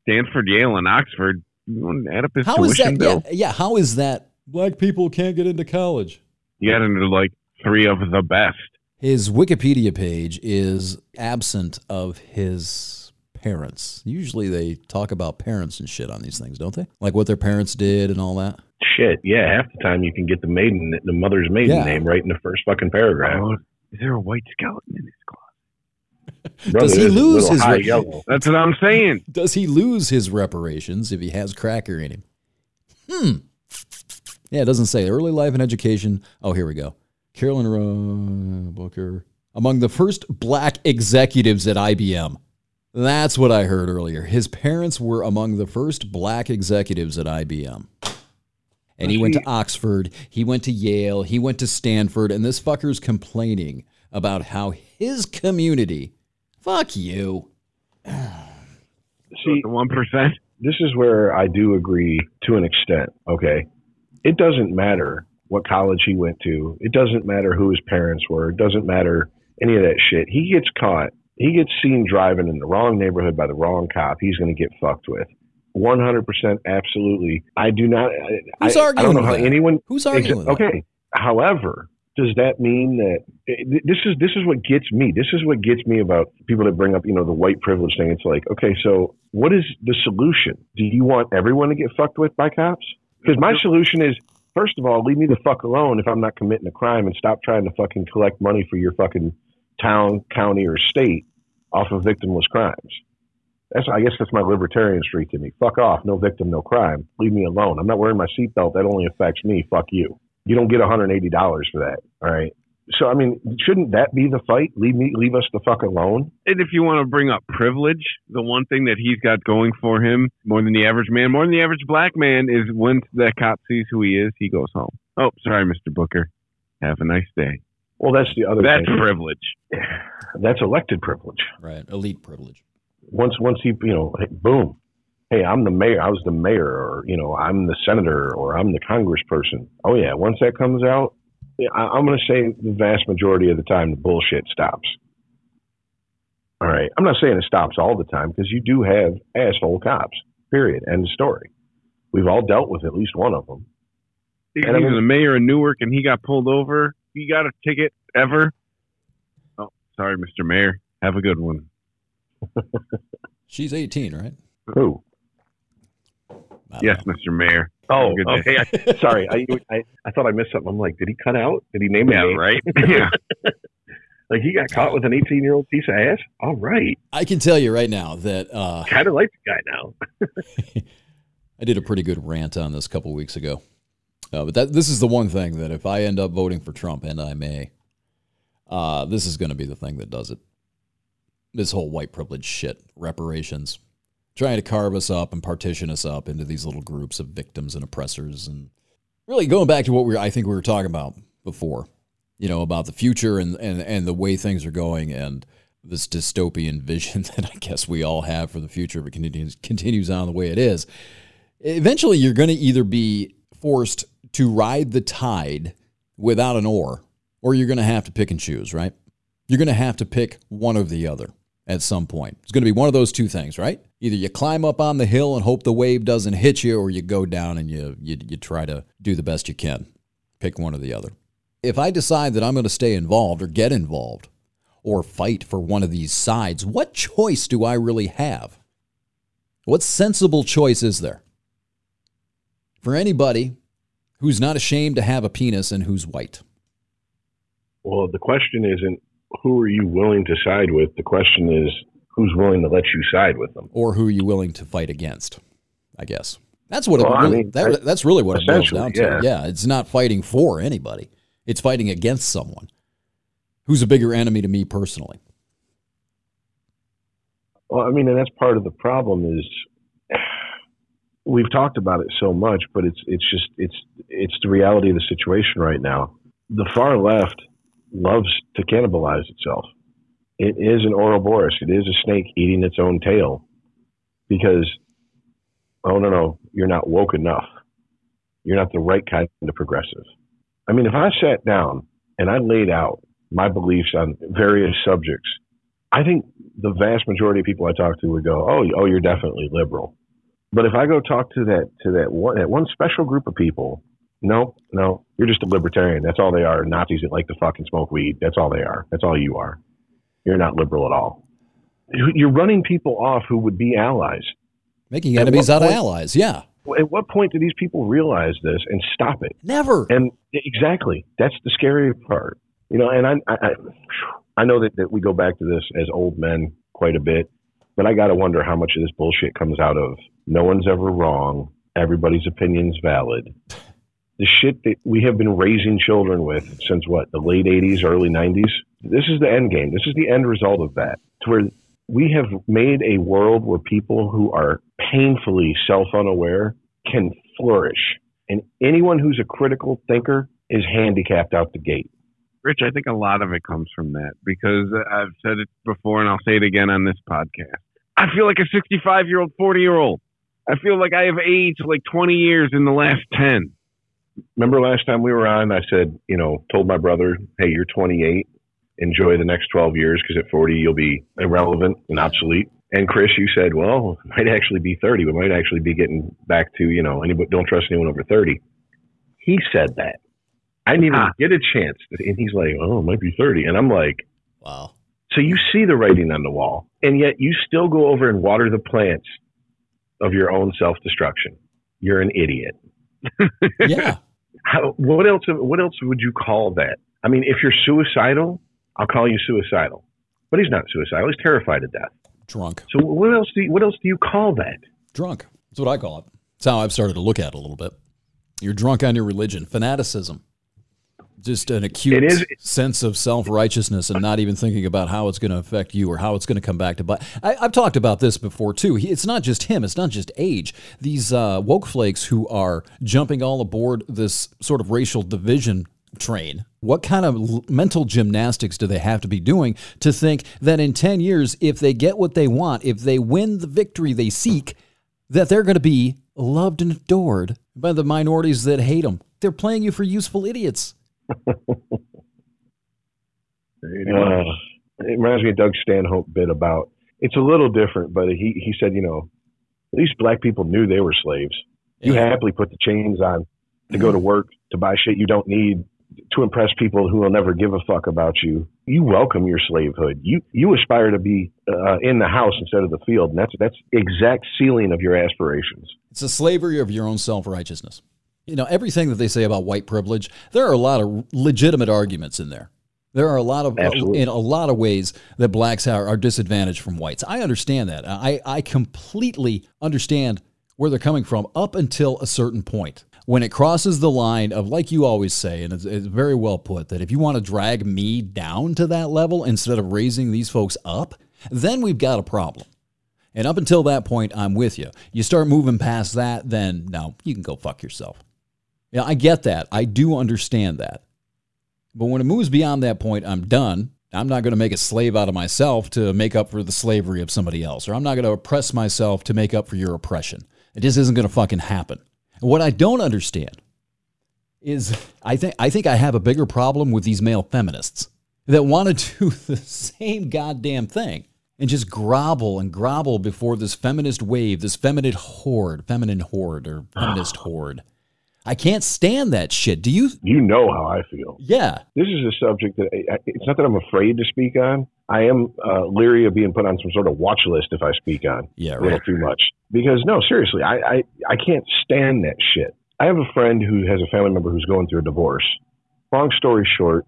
[SPEAKER 4] Stanford, Yale, and Oxford. You want to add up his
[SPEAKER 3] How is
[SPEAKER 4] tuition
[SPEAKER 3] that?
[SPEAKER 4] bill?
[SPEAKER 3] Yeah, yeah. How is that? Black people can't get into college.
[SPEAKER 4] You got into like three of the best.
[SPEAKER 3] His Wikipedia page is absent of his parents. Usually they talk about parents and shit on these things, don't they? Like what their parents did and all that.
[SPEAKER 2] Shit, yeah, half the time you can get the maiden, the mother's maiden
[SPEAKER 3] Yeah.
[SPEAKER 2] name right in the first fucking paragraph.
[SPEAKER 4] Oh, is there a white skeleton in his closet?
[SPEAKER 2] Brother,
[SPEAKER 3] Does he lose his
[SPEAKER 2] high
[SPEAKER 3] re-
[SPEAKER 2] yellow?
[SPEAKER 4] That's what I'm saying.
[SPEAKER 3] Does he lose his reparations if he has cracker in him? Hmm. Yeah, it doesn't say early life and education. Oh, here we go. Carolyn Ro- Booker among the first black executives at IBM. That's what I heard earlier. His parents were among the first black executives at IBM. And he went to Oxford, he went to Yale, he went to Stanford, and this fucker's complaining about how his community, fuck you.
[SPEAKER 2] See,
[SPEAKER 4] The one percent.
[SPEAKER 2] this is where I do agree to an extent. Okay. It doesn't matter what college he went to. It doesn't matter who his parents were. It doesn't matter any of that shit. He gets caught. He gets seen driving in the wrong neighborhood by the wrong cop. He's going to get fucked with. 100% absolutely. I do not. I,
[SPEAKER 3] Who's
[SPEAKER 2] I, I don't know how
[SPEAKER 3] that?
[SPEAKER 2] anyone.
[SPEAKER 3] Who's arguing with that?
[SPEAKER 2] Okay. However, does that mean that eh, this is this is what gets me? This is what gets me about people that bring up you know the white privilege thing. It's like okay, so what is the solution? Do you want everyone to get fucked with by cops? Because my solution is first of all, leave me the fuck alone if I'm not committing a crime and stop trying to fucking collect money for your fucking town, county, or state off of victimless crimes. That's I guess that's my libertarian streak to me. Fuck off, no victim, no crime. Leave me alone. I'm not wearing my seatbelt. That only affects me. Fuck you. You don't get $180 for that. All right. So I mean, shouldn't that be the fight? Leave me, leave us the fuck alone.
[SPEAKER 4] And if you want to bring up privilege, the one thing that he's got going for him more than the average man, more than the average black man, is once that cop sees who he is, he goes home. Oh, sorry, Mr. Booker. Have a nice day.
[SPEAKER 2] Well, that's the other
[SPEAKER 4] That's
[SPEAKER 2] thing.
[SPEAKER 4] privilege.
[SPEAKER 2] That's elected privilege.
[SPEAKER 3] Right. Elite privilege.
[SPEAKER 2] Once, once he, you know, boom. Hey, I'm the mayor. I was the mayor, or you know, I'm the senator, or I'm the congressperson. Oh yeah. Once that comes out, I, I'm going to say the vast majority of the time the bullshit stops. All right. I'm not saying it stops all the time because you do have asshole cops. Period. End of story. We've all dealt with at least one of them.
[SPEAKER 4] He's
[SPEAKER 2] And I mean-
[SPEAKER 4] the mayor of Newark, and he got pulled over. He got a ticket ever. Oh, sorry, Mr. Mayor. Have a good one.
[SPEAKER 3] She's 18, right?
[SPEAKER 2] Who?
[SPEAKER 3] I don't
[SPEAKER 4] Yes,
[SPEAKER 3] know.
[SPEAKER 4] Mr. Mayor.
[SPEAKER 2] Oh,
[SPEAKER 4] good day.
[SPEAKER 2] okay. I, sorry. I, I I thought I missed something. I'm like, did he cut out? Did he name a
[SPEAKER 4] Yeah,
[SPEAKER 2] name?
[SPEAKER 4] right. yeah.
[SPEAKER 2] Like he got caught with an 18 year old piece of ass. All right.
[SPEAKER 3] I can tell you right now that uh,
[SPEAKER 2] Kind of like the guy now.
[SPEAKER 3] I did a pretty good rant on this a couple weeks ago. Uh, but that this is the one thing that if I end up voting for Trump, and I may, uh, this is going to be the thing that does it. This whole white privilege shit, reparations, trying to carve us up and partition us up into these little groups of victims and oppressors, and really going back to what we I think we were talking about before, you know, about the future and and and the way things are going and this dystopian vision that I guess we all have for the future if it continues continues on the way it is. Eventually, you're going to either be forced to ride the tide without an oar, or you're going to have to pick and choose, right? You're going to have to pick one or the other at some point. It's going to be one of those two things, right? Either you climb up on the hill and hope the wave doesn't hit you, or you go down and you, you, you try to do the best you can. Pick one or the other. If I decide that I'm going to stay involved or get involved or fight for one of these sides, what choice do I really have? What sensible choice is there? For anybody who's not ashamed to have a penis and who's white.
[SPEAKER 2] Well, the question isn't who are you willing to side with. The question is who's willing to let you side with them.
[SPEAKER 3] Or who are you willing to fight against, I guess. That's what
[SPEAKER 2] Well,
[SPEAKER 3] it
[SPEAKER 2] I
[SPEAKER 3] really,
[SPEAKER 2] mean,
[SPEAKER 3] that,
[SPEAKER 2] I-
[SPEAKER 3] that's really what it boils down to.
[SPEAKER 2] essentially,
[SPEAKER 3] Yeah, it's not fighting for anybody. It's fighting against someone who's a bigger enemy to me personally.
[SPEAKER 2] Well, I mean, and that's part of the problem is we've talked about it so much, but it's it's just it's it's the reality of the situation right now. The far left loves to cannibalize itself. It is an Ouroboros. It is a snake eating its own tail because oh no no you're not woke enough. You're not the right kind of progressive. I mean, if I sat down and I laid out my beliefs on various subjects, I think the vast majority of people I talk to would go, "Oh, oh, you're definitely liberal." But if I go talk to that to that one that one special group of people, no, no, you're just a libertarian. That's all they are. Nazis that like to fucking smoke weed. That's all they are. That's all you are. You're not liberal at all. You- You're running people off who would be allies.
[SPEAKER 3] Making
[SPEAKER 2] At
[SPEAKER 3] enemies out of allies. Yeah.
[SPEAKER 2] At what point do these people realize this and stop it?
[SPEAKER 3] Never.
[SPEAKER 2] And exactly, that's the scary part. You know, and I, I, I- I know that, that we go back to this as old men quite a bit, but I got to wonder how much of this bullshit comes out of no one's ever wrong, everybody's opinion's valid. The shit that we have been raising children with since what, the late 80s, early 90s? This is the end game. This is the end result of that. To where we have made a world where people who are painfully self unaware can flourish. And anyone who's a critical thinker is handicapped out the gate.
[SPEAKER 4] Rich, I think a lot of it comes from that because I've said it before and I'll say it again on this podcast. I feel like a 65 year old, 40 year old. I feel like I have aged like 20 years in the last 10.
[SPEAKER 2] Remember last time we were on, I said, you know, told my brother, hey, you're 28. Enjoy the next 12 years because at 40 you'll be irrelevant and obsolete. And Chris, you said, well, it might actually be 30. We might actually be getting back to, you know, anybody, don't trust anyone over 30. He said that. I didn't even
[SPEAKER 4] Ah.
[SPEAKER 2] get a chance. And he's like, oh, it might be 30. And I'm like,
[SPEAKER 3] Wow.
[SPEAKER 2] So you see the writing on the wall, and yet you still go over and water the plants of your own self destruction. You're an idiot.
[SPEAKER 3] Yeah.
[SPEAKER 2] How, what else? What else would you call that? I mean, if you're suicidal, I'll call you suicidal. But he's not suicidal. He's terrified of death.
[SPEAKER 3] Drunk.
[SPEAKER 2] So what else do you, what else do you call that?
[SPEAKER 3] Drunk. That's what I call it. That's how I've started to look at it a little bit. You're drunk on your religion, fanaticism, just an acute
[SPEAKER 2] It is-
[SPEAKER 3] sense of self righteousness and not even thinking about how it's going to affect you or how it's going to come back to bite. I, I've talked about this before too. It's not just him. It's not just age. These uh, woke flakes who are jumping all aboard this sort of racial division train. What kind of mental gymnastics do they have to be doing to think that in 10 years, if they get what they want, if they win the victory they seek, that they're going to be loved and adored by the minorities that hate them? They're playing you for useful idiots.
[SPEAKER 2] Uh, it reminds me of Doug Stanhope bit about. It's a little different, but he he said, you know, at least black people knew they were slaves. You
[SPEAKER 3] Yeah.
[SPEAKER 2] happily put the chains on to go to work to buy shit you don't need to impress people who will never give a fuck about you. You welcome your slavehood. You you aspire to be uh, in the house instead of the field, and that's that's exact ceiling of your aspirations.
[SPEAKER 3] It's a slavery of your own self righteousness. You know, everything that they say about white privilege, there are a lot of legitimate arguments in there. There are a lot of,
[SPEAKER 2] Absolutely.
[SPEAKER 3] in a lot of ways that blacks are, are disadvantaged from whites. I understand that. I, I completely understand where they're coming from up until a certain point. when it crosses the line of, like you always say, and it's, it's very well put, that if you want to drag me down to that level instead of raising these folks up, then we've got a problem. And up until that point, I'm with you. You start moving past that, then no, you can go fuck yourself. Yeah, I get that. I do understand that. But when it moves beyond that point, I'm done. I'm not going to make a slave out of myself to make up for the slavery of somebody else, or I'm not going to oppress myself to make up for your oppression. It just isn't going to fucking happen. And what I don't understand is I think I think I have a bigger problem with these male feminists that want to do the same goddamn thing and just grovel and grovel before this feminist wave, this feminine horde, feminine horde or feminist horde. I can't stand that shit. Do you?
[SPEAKER 2] You know how I feel.
[SPEAKER 3] Yeah.
[SPEAKER 2] This is a subject that I, it's not that I'm afraid to speak on. I am uh, leery of being put on some sort of watch list if I speak on
[SPEAKER 3] Yeah,
[SPEAKER 2] a little too much. Because no, seriously, I, I I can't stand that shit. I have a friend who has a family member who's going through a divorce. Long story short,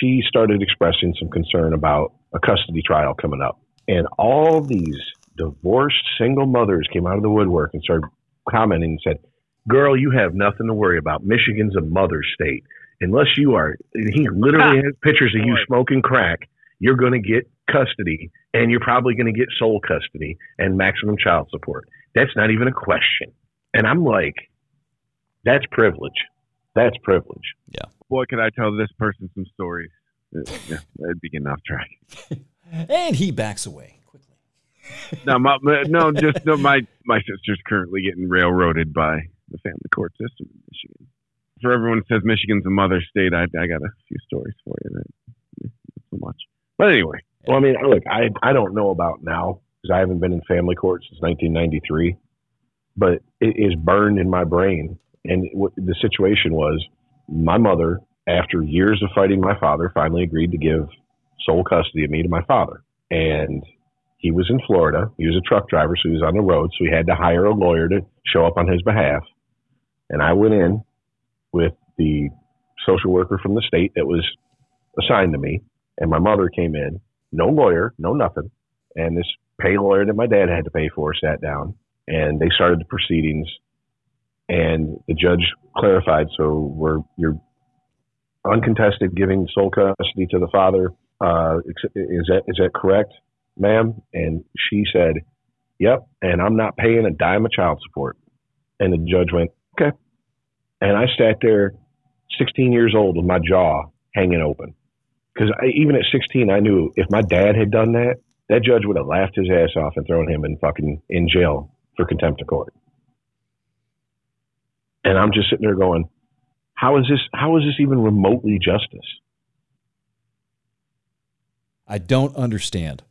[SPEAKER 2] she started expressing some concern about a custody trial coming up, and all these divorced single mothers came out of the woodwork and started commenting and said, "Girl, you have nothing to worry about. Michigan's a mother state. Unless you are, he literally has pictures of you smoking crack. You're going to get custody, and you're probably going to get sole custody and maximum child support. That's not even a question." And I'm like, "That's privilege. That's privilege." Yeah.
[SPEAKER 4] Boy, could I tell this person some stories. Yeah, that'd be getting off track.
[SPEAKER 3] And he backs away quickly.
[SPEAKER 4] No, my, my- no, just no, my my sister's currently getting railroaded by the family court system in Michigan. For everyone who says Michigan's a mother state, I, I got a few stories for you. That, not so much, but anyway,
[SPEAKER 2] Well, I mean, look, I I don't know about now because I haven't been in family court since 1993, but it is burned in my brain. And what the situation was, my mother, after years of fighting my father, finally agreed to give sole custody of me to my father. And he was in Florida. He was a truck driver, so he was on the road. So he had to hire a lawyer to show up on his behalf. And I went in with the social worker from the state that was assigned to me. And my mother came in, no lawyer, no nothing. And this pay lawyer that my dad had to pay for sat down and they started the proceedings. And the judge clarified, so we're you're uncontested giving sole custody to the father. Uh, is that is that correct, ma'am? And she said, "Yep." And I'm not paying a dime of child support. And the judge went, "Okay." And I sat there, 16 years old, with my jaw hanging open because even at 16, I knew if my dad had done that, that judge would have laughed his ass off and thrown him in fucking in jail for contempt of court. And I'm just sitting there going, how is this? How is this even remotely justice?
[SPEAKER 3] I don't understand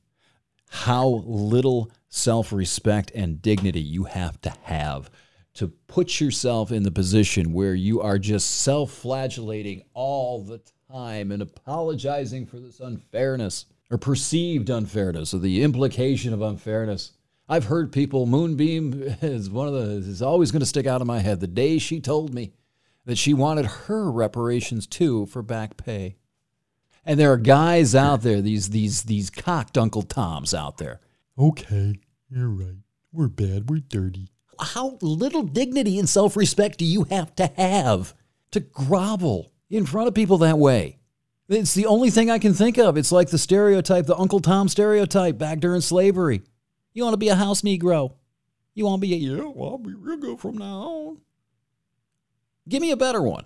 [SPEAKER 3] how little self respect and dignity you have to have to put yourself in the position where you are just self flagellating all the time and apologizing for this unfairness or perceived unfairness or the implication of unfairness. I've heard people, Moonbeam is one of the, is always going to stick out of my head. The day she told me that she wanted her reparations too for back pay. And there are guys out there, these these these cocked Uncle Toms out there. Okay, you're right. We're bad. We're dirty. How little dignity and self respect do you have to have to grovel in front of people that way? It's the only thing I can think of. It's like the stereotype, the Uncle Tom stereotype back during slavery. You want to be a house Negro. You want to be a, yeah, well, I'll be real good from now on. Give me a better one.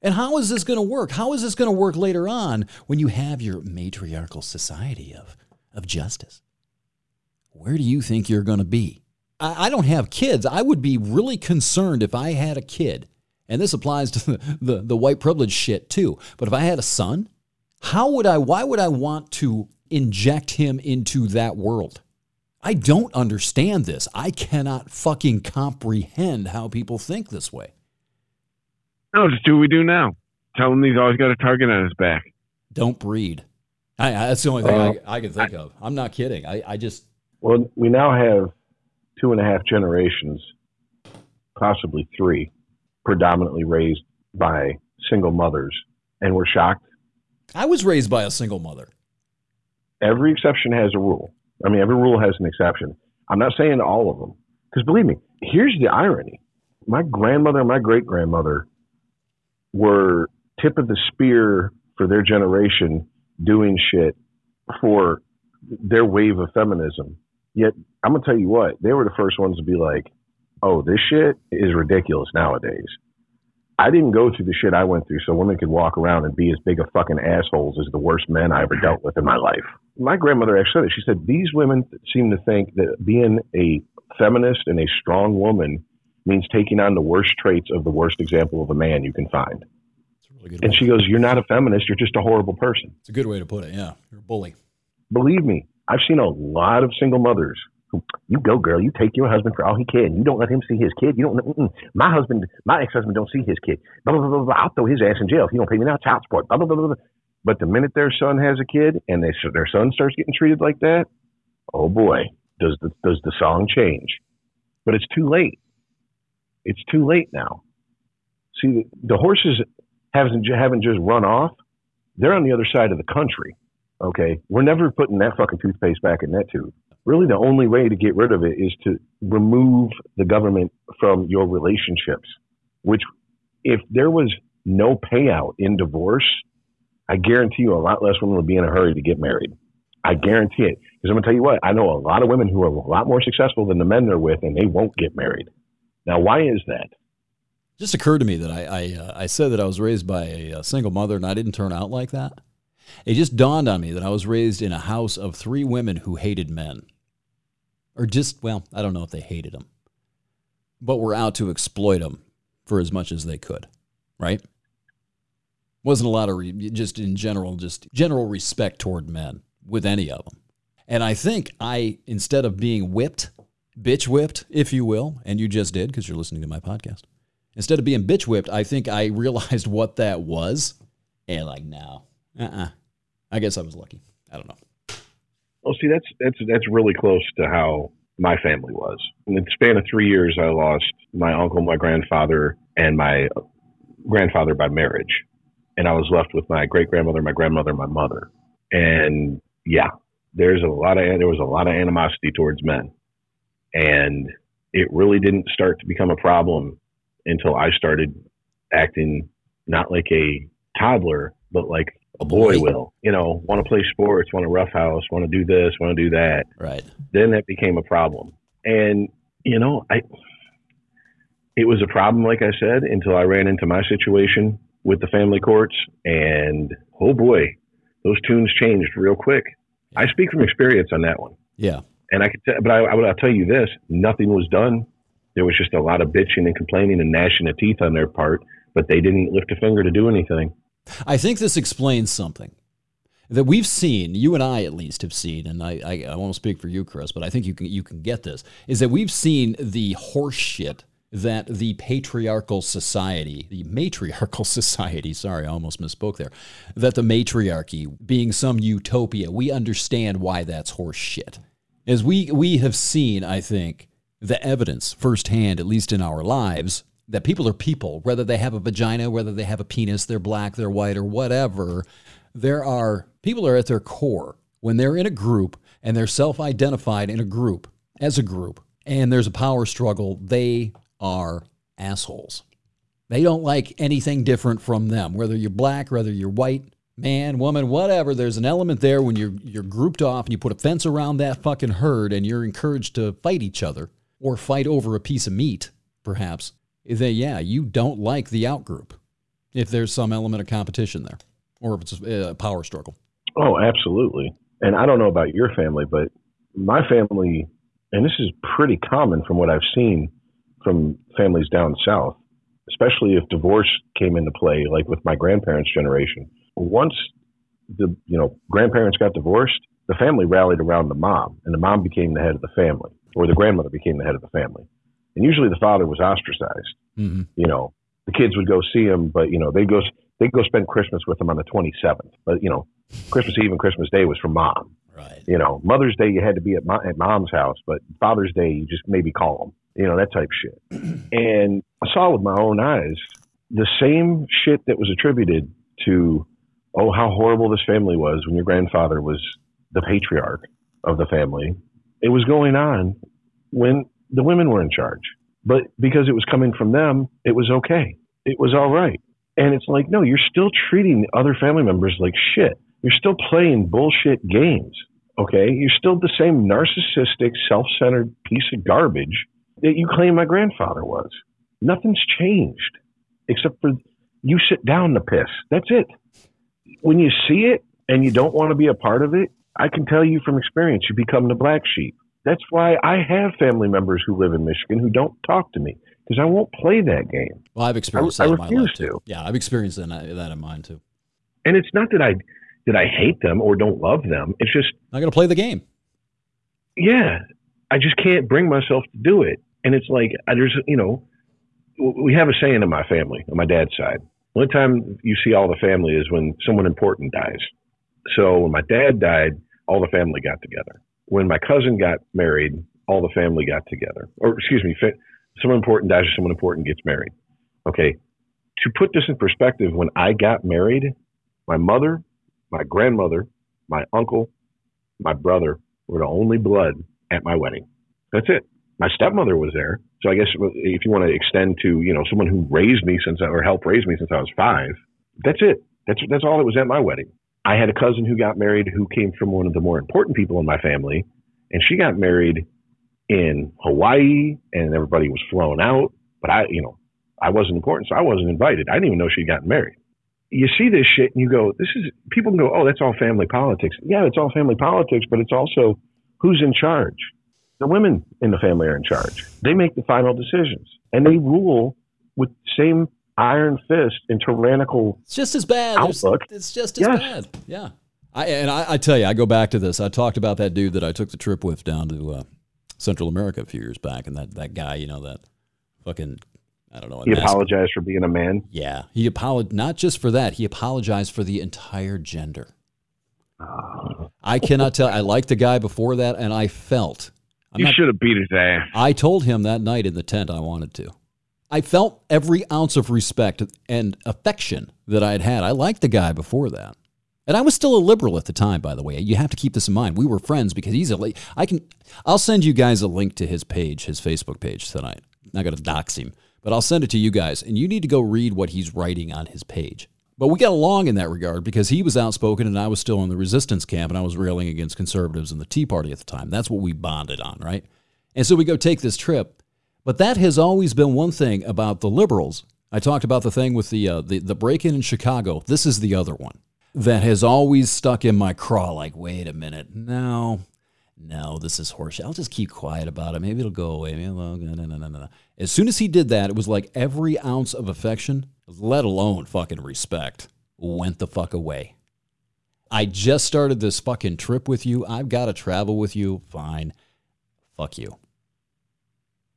[SPEAKER 3] And how is this going to work? How is this going to work later on when you have your matriarchal society of, of justice? Where do you think you're going to be? I, I don't have kids. I would be really concerned if I had a kid, and this applies to the, the, the white privilege shit too. But if I had a son, how would I, why would I want to inject him into that world? I don't understand this. I cannot fucking comprehend how people think this way.
[SPEAKER 4] no, just do what we do now. Tell him he's always got a target on his back.
[SPEAKER 3] Don't breed. I, I, that's the only thing
[SPEAKER 2] Uh,
[SPEAKER 3] I, I can think of. I'm not kidding. I, I just,
[SPEAKER 2] Well, we now have two and a half generations, possibly three, predominantly raised by single mothers, and we're shocked.
[SPEAKER 3] I was raised by a single mother.
[SPEAKER 2] Every exception has a rule. I mean, every rule has an exception. I'm not saying all of them, Because believe me, here's the irony: my grandmother and my great grandmother were tip of the spear for their generation doing shit for their wave of feminism. Yet I'm gonna tell you what, they were the first ones to be like, "Oh, this shit is ridiculous nowadays." I didn't go through the shit I went through so women could walk around and be as big a fucking assholes as the worst men I ever dealt with in my life. My grandmother actually said it. She said, These women seem to think that being a feminist and a strong woman means taking on the worst traits of the worst example of a man you can find.
[SPEAKER 3] Really good
[SPEAKER 2] And she goes, You're not a feminist, you're just a horrible person.
[SPEAKER 3] It's a good way to put it. Yeah, you're a bully.
[SPEAKER 2] Believe me, I've seen a lot of single mothers who, you go, girl, you take your husband for all he can. You don't let him see his kid. You don't, mm-mm. my husband, my ex husband don't see his kid. Blah, blah, blah, blah. I'll throw his ass in jail if he don't pay me now child support. Blah, blah, blah, blah, blah. But the minute their son has a kid and they, their son starts getting treated like that, oh boy, does the, does the song change. But it's too late. It's too late now. See, the, the horses haven't, haven't just run off. They're on the other side of the country. Okay. We're never putting that fucking toothpaste back in that tube. Really, the only way to get rid of it is to remove the government from your relationships, which, if there was no payout in divorce, I guarantee you a lot less women would be in a hurry to get married. I guarantee it. Because I'm going to tell you what, I know a lot of women who are a lot more successful than the men they're with, and they won't get married. Now, why is that?
[SPEAKER 3] It just occurred to me that I I, uh, I said that I was raised by a, single mother and I didn't turn out like that. It just dawned on me that I was raised in a house of three women who hated men, or just well, I don't know if they hated them, but were out to exploit them for as much as they could. Right? Wasn't a lot of re- just in general, just general respect toward men with any of them. And I think I, instead of being whipped, bitch whipped, if you will, and you just did because you're listening to my podcast. Instead of being bitch whipped, I think I realized what that was. And like, no, uh uh I guess I was lucky. I don't know.
[SPEAKER 2] Well, see, that's that's that's really close to how my family was. In the span of three years, I lost my uncle, my grandfather, and my grandfather by marriage, and I was left with my great grandmother, my grandmother, my mother. And yeah, there's a lot of there was a lot of animosity towards men, and it really didn't start to become a problem until I started acting not like a toddler, but like a boy will. You know, want to play sports, want to roughhouse, want to do this, want to do that.
[SPEAKER 3] Right.
[SPEAKER 2] Then that became a problem. And, you know, I, it was a problem, like I said, until I ran into my situation with the family courts. And oh boy, those tunes changed real quick. I speak from experience on that one.
[SPEAKER 3] Yeah.
[SPEAKER 2] And I could, tell, but I, I would I'll tell you this: nothing was done. There was just a lot of bitching and complaining and gnashing of teeth on their part, but they didn't lift a finger to do anything.
[SPEAKER 3] I think this explains something that we've seen, you and I at least have seen, and I, I, I won't speak for you, Chris, but I think you can you can get this, is that we've seen the horseshit that the patriarchal society, the matriarchal society, sorry, I almost misspoke there, that the matriarchy being some utopia, we understand why that's horseshit. As we we have seen, I think, the evidence firsthand, at least in our lives, that people are people, whether they have a vagina, whether they have a penis, they're black, they're white, or whatever. There are people are at their core when they're in a group and they're self identified in a group as a group and there's a power struggle, they are assholes. They don't like anything different from them, whether you're black, whether you're white, man, woman, whatever. There's an element there when you're you're grouped off and you put a fence around that fucking herd and you're encouraged to fight each other or fight over a piece of meat, perhaps. That yeah, you don't like the outgroup if there's some element of competition there or if it's a power struggle.
[SPEAKER 2] Oh, absolutely. And I don't know about your family, but my family, and this is pretty common from what I've seen from families down south, especially if divorce came into play, like with my grandparents' generation. Once the you know grandparents got divorced, the family rallied around the mom, and the mom became the head of the family, or the grandmother became the head of the family. And usually the father was ostracized.
[SPEAKER 3] Mm-hmm.
[SPEAKER 2] You know, the kids would go see him, but you know they go they go spend Christmas with him on the 27th. But you know, Christmas Eve and Christmas Day was for mom.
[SPEAKER 3] Right.
[SPEAKER 2] You know, Mother's Day you had to be at, mo- at mom's house, but Father's Day you just maybe call them. You know that type shit. And I saw with my own eyes the same shit that was attributed to, oh, how horrible this family was when your grandfather was the patriarch of the family. It was going on when the women were in charge. But because it was coming from them, it was okay. It was all right. And it's like, no, you're still treating other family members like shit. You're still playing bullshit games. Okay. You're still the same narcissistic, self centered piece of garbage that you claim my grandfather was. Nothing's changed except for you sit down to piss. That's it. When you see it and you don't want to be a part of it, I can tell you from experience, you become the black sheep. That's why I have family members who live in Michigan who don't talk to me because I won't play that game.
[SPEAKER 3] Well, I've experienced
[SPEAKER 2] I
[SPEAKER 3] that in my life too.
[SPEAKER 2] to.
[SPEAKER 3] Yeah, I've experienced that, that in mine too.
[SPEAKER 2] And it's not that I that I hate them or don't love them. It's just I'm
[SPEAKER 3] Not going to play the game.
[SPEAKER 2] yeah, I just can't bring myself to do it. And it's like I- there's you know we have a saying in my family on my dad's side. The only time you see all the family is when someone important dies. So when my dad died, all the family got together. When my cousin got married, all the family got together. Or excuse me, someone important dies or someone important gets married. Okay. To put this in perspective, when I got married, my mother, my grandmother, my uncle, my brother were the only blood at my wedding. That's it. My stepmother was there. So I guess if you want to extend to, you know, someone who raised me since I, or helped raise me since I was five, that's it. That's, that's all that was at my wedding. I had a cousin who got married who came from one of the more important people in my family, and she got married in Hawaii, and everybody was flown out. But I, you know, I wasn't important, so I wasn't invited. I didn't even know she'd gotten married. You see this shit, and you go, "This is." People can go, "Oh, that's all family politics." Yeah, it's all family politics, but it's also who's in charge. The women in the family are in charge. They make the final decisions, and they rule with the same iron fist and tyrannical
[SPEAKER 3] It's just as bad.
[SPEAKER 2] Outlook.
[SPEAKER 3] It's just as
[SPEAKER 2] Yes.
[SPEAKER 3] bad. Yeah. I, and I, I tell you, I go back to this. I talked about that dude that I took the trip with down to uh, Central America a few years back, and that, that guy, you know, that fucking, I don't know.
[SPEAKER 2] He
[SPEAKER 3] mask-
[SPEAKER 2] apologized for being a man.
[SPEAKER 3] Yeah. He apologized, not just for that, he apologized for the entire gender. I cannot tell. I liked the guy before that, and I felt. I'm
[SPEAKER 4] You should have beat his ass.
[SPEAKER 3] I told him that night in the tent I wanted to. I felt every ounce of respect and affection that I had had. I liked the guy before that. And I was still a liberal at the time, by the way. You have to keep this in mind. We were friends because he's a. I can. I'll send you guys a link to his page, his Facebook page tonight. Not going to dox him, but I'll send it to you guys, and you need to go read what he's writing on his page. But we got along in that regard because he was outspoken and I was still in the resistance camp, and I was railing against conservatives and the Tea Party at the time. That's what we bonded on, right? And so we go take this trip. But that has always been one thing about the liberals. I talked about the thing with the uh, the, the break in in Chicago. This is the other one that has always stuck in my craw. Like, wait a minute, no, no, this is horseshit. I'll just keep quiet about it. Maybe it'll go away. No, no, no, no. As soon as he did that, it was like every ounce of affection, let alone fucking respect, went the fuck away. I just started this fucking trip with you. I've got to travel with you. Fine. Fuck you.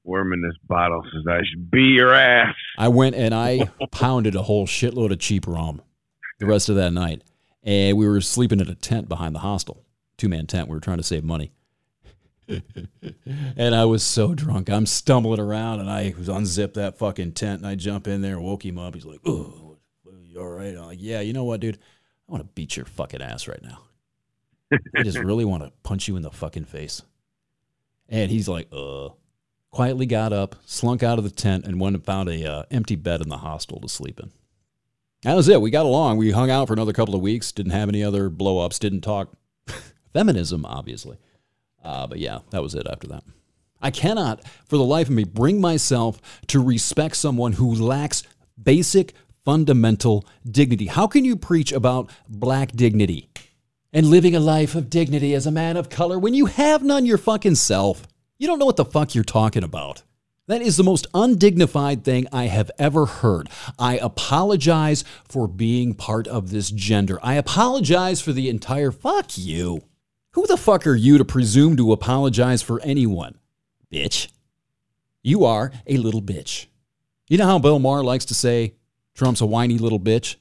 [SPEAKER 4] Worm in this bottle says I should be your ass.
[SPEAKER 3] I went and I pounded a whole shitload of cheap rum the rest of that night. And we were sleeping in a tent behind the hostel, two man tent. We were trying to save money. and I was so drunk. I'm stumbling around and I was unzip that fucking tent and I jump in there woke him up. He's like, Oh, you all right? I'm like, Yeah, you know what, dude? I want to beat your fucking ass right now. I just really want to punch you in the fucking face. And he's like, uh, quietly got up, slunk out of the tent, and went and found a uh, empty bed in the hostel to sleep in. That was it. We got along. We hung out for another couple of weeks. Didn't have any other blow ups. Didn't talk feminism, obviously. Uh, but yeah, that was it after that. I cannot, for the life of me, bring myself to respect someone who lacks basic fundamental dignity. How can you preach about black dignity and living a life of dignity as a man of color when you have none your fucking self? You don't know what the fuck you're talking about. That is the most undignified thing I have ever heard. I apologize for being part of this gender. I apologize for the entire fuck you. Who the fuck are you to presume to apologize for anyone? Bitch. You are a little bitch. You know how Bill Maher likes to say Trump's a whiny little bitch?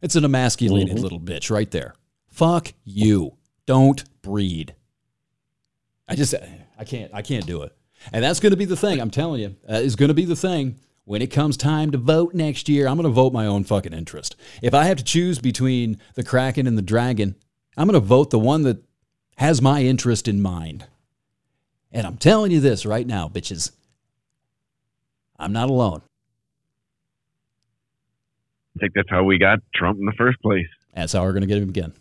[SPEAKER 3] It's an emasculated mm-hmm. little bitch right there. Fuck you. Don't breed. I just I can't I can't do it. And that's going to be the thing. I'm telling you, uh, is going to be the thing when it comes time to vote next year. I'm going to vote my own fucking interest. If I have to choose between the Kraken and the Dragon, I'm going to vote the one that has my interest in mind. And I'm telling you this right now, bitches. I'm not alone.
[SPEAKER 4] I think that's how we got Trump in the first place.
[SPEAKER 3] That's how we're going to get him again.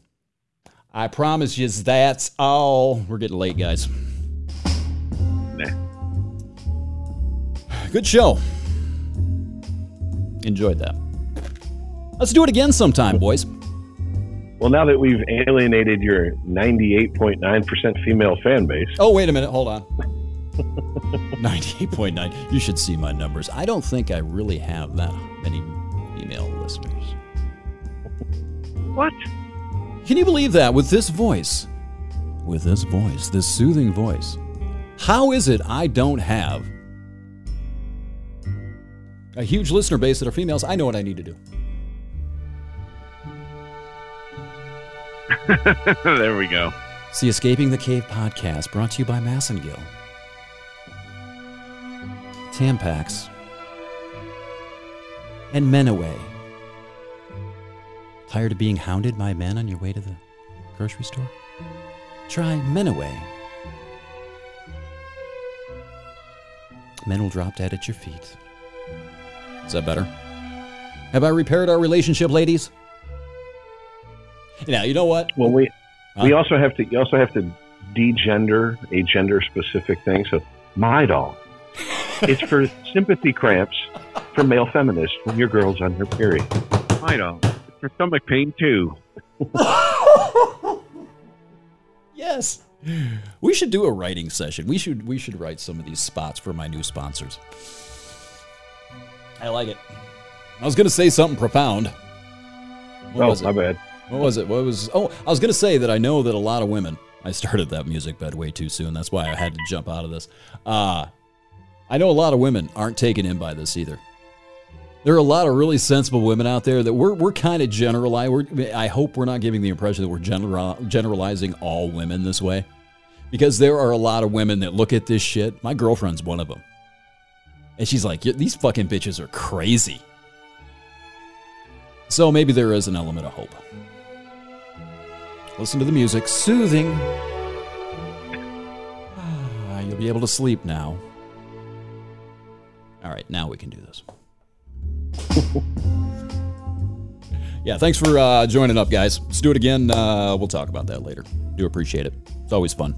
[SPEAKER 3] I promise you, that's all. We're getting late, guys.
[SPEAKER 4] Nah.
[SPEAKER 3] Good show. Enjoyed that. Let's do it again sometime, boys.
[SPEAKER 2] Well, now that we've alienated your 98.9% female fan base,
[SPEAKER 3] Oh, wait a minute. Hold on. 98.9. You should see my numbers. I don't think I really have that many female listeners.
[SPEAKER 4] What?
[SPEAKER 3] Can you believe that with this voice? With this voice, this soothing voice. How is it I don't have a huge listener base that are females? I know what I need to do.
[SPEAKER 4] there we go.
[SPEAKER 3] It's the Escaping the Cave podcast brought to you by Massengill. Tampax. And Menaway. Tired of being hounded by men on your way to the grocery store? Try Menaway. Men will drop dead at your feet. Is that better? Have I repaired our relationship, ladies? Now, you know what?
[SPEAKER 2] well, we
[SPEAKER 3] Huh?
[SPEAKER 2] we also have to you also have to degender a gender specific thing. So, Midol, it's for sympathy cramps for male feminists when your girl's on her period.
[SPEAKER 4] Midol, It's for stomach pain too.
[SPEAKER 3] Yes. We should do a writing session. We should we should write some of these spots for my new sponsors. I like it. I was going to say something profound. What
[SPEAKER 2] oh,
[SPEAKER 3] was it?
[SPEAKER 2] my bad.
[SPEAKER 3] What was it? What was Oh, I was going to say that I know that a lot of women I started that music bed way too soon. That's why I had to jump out of this. Uh I know a lot of women aren't taken in by this either. There are a lot of really sensible women out there that we're, we're kind of generalize. We're, I hope we're not giving the impression that we're general, generalizing all women this way. Because there are a lot of women that look at this shit. My girlfriend's one of them. And she's like, these fucking bitches are crazy. So maybe there is an element of hope. Listen to the music, soothing. You'll be able to sleep now. All right, now we can do this. yeah, thanks for uh, joining up, guys. Let's do it again. Uh, we'll talk about that later. Do appreciate it. It's always fun.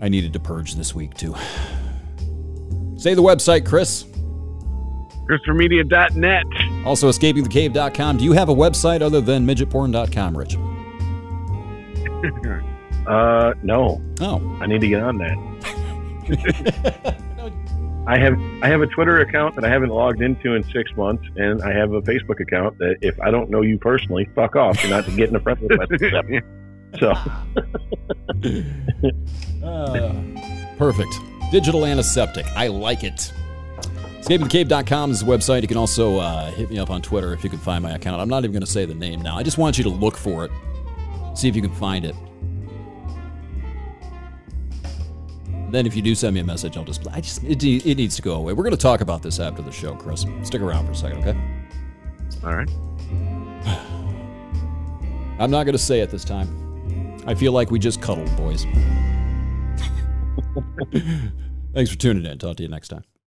[SPEAKER 3] I needed to purge this week, too. Say the website, Chris.
[SPEAKER 4] ChristopherMedia.net.
[SPEAKER 3] Also, escapingthecave.com. Do you have a website other than midgetporn.com, Rich?
[SPEAKER 2] Uh, no,
[SPEAKER 3] Oh.
[SPEAKER 2] I need to get on that. I have I have a Twitter account that I haven't logged into in six months, and I have a Facebook account that if I don't know you personally, fuck off. You're not getting a friend request. accepted. So
[SPEAKER 3] Uh, perfect. Digital antiseptic. I like it. EscapingTheCave.com is the website. You can also uh, hit me up on Twitter if you can find my account. I'm not even going to say the name now. I just want you to look for it, see if you can find it. Then, if you do send me a message, I'll just. I just. It, it needs to go away. We're going to talk about this after the show, Chris. Stick around for a second, okay?
[SPEAKER 4] All right.
[SPEAKER 3] I'm not going to say it this time. I feel like we just cuddled, boys. Thanks for tuning in. Talk to you next time.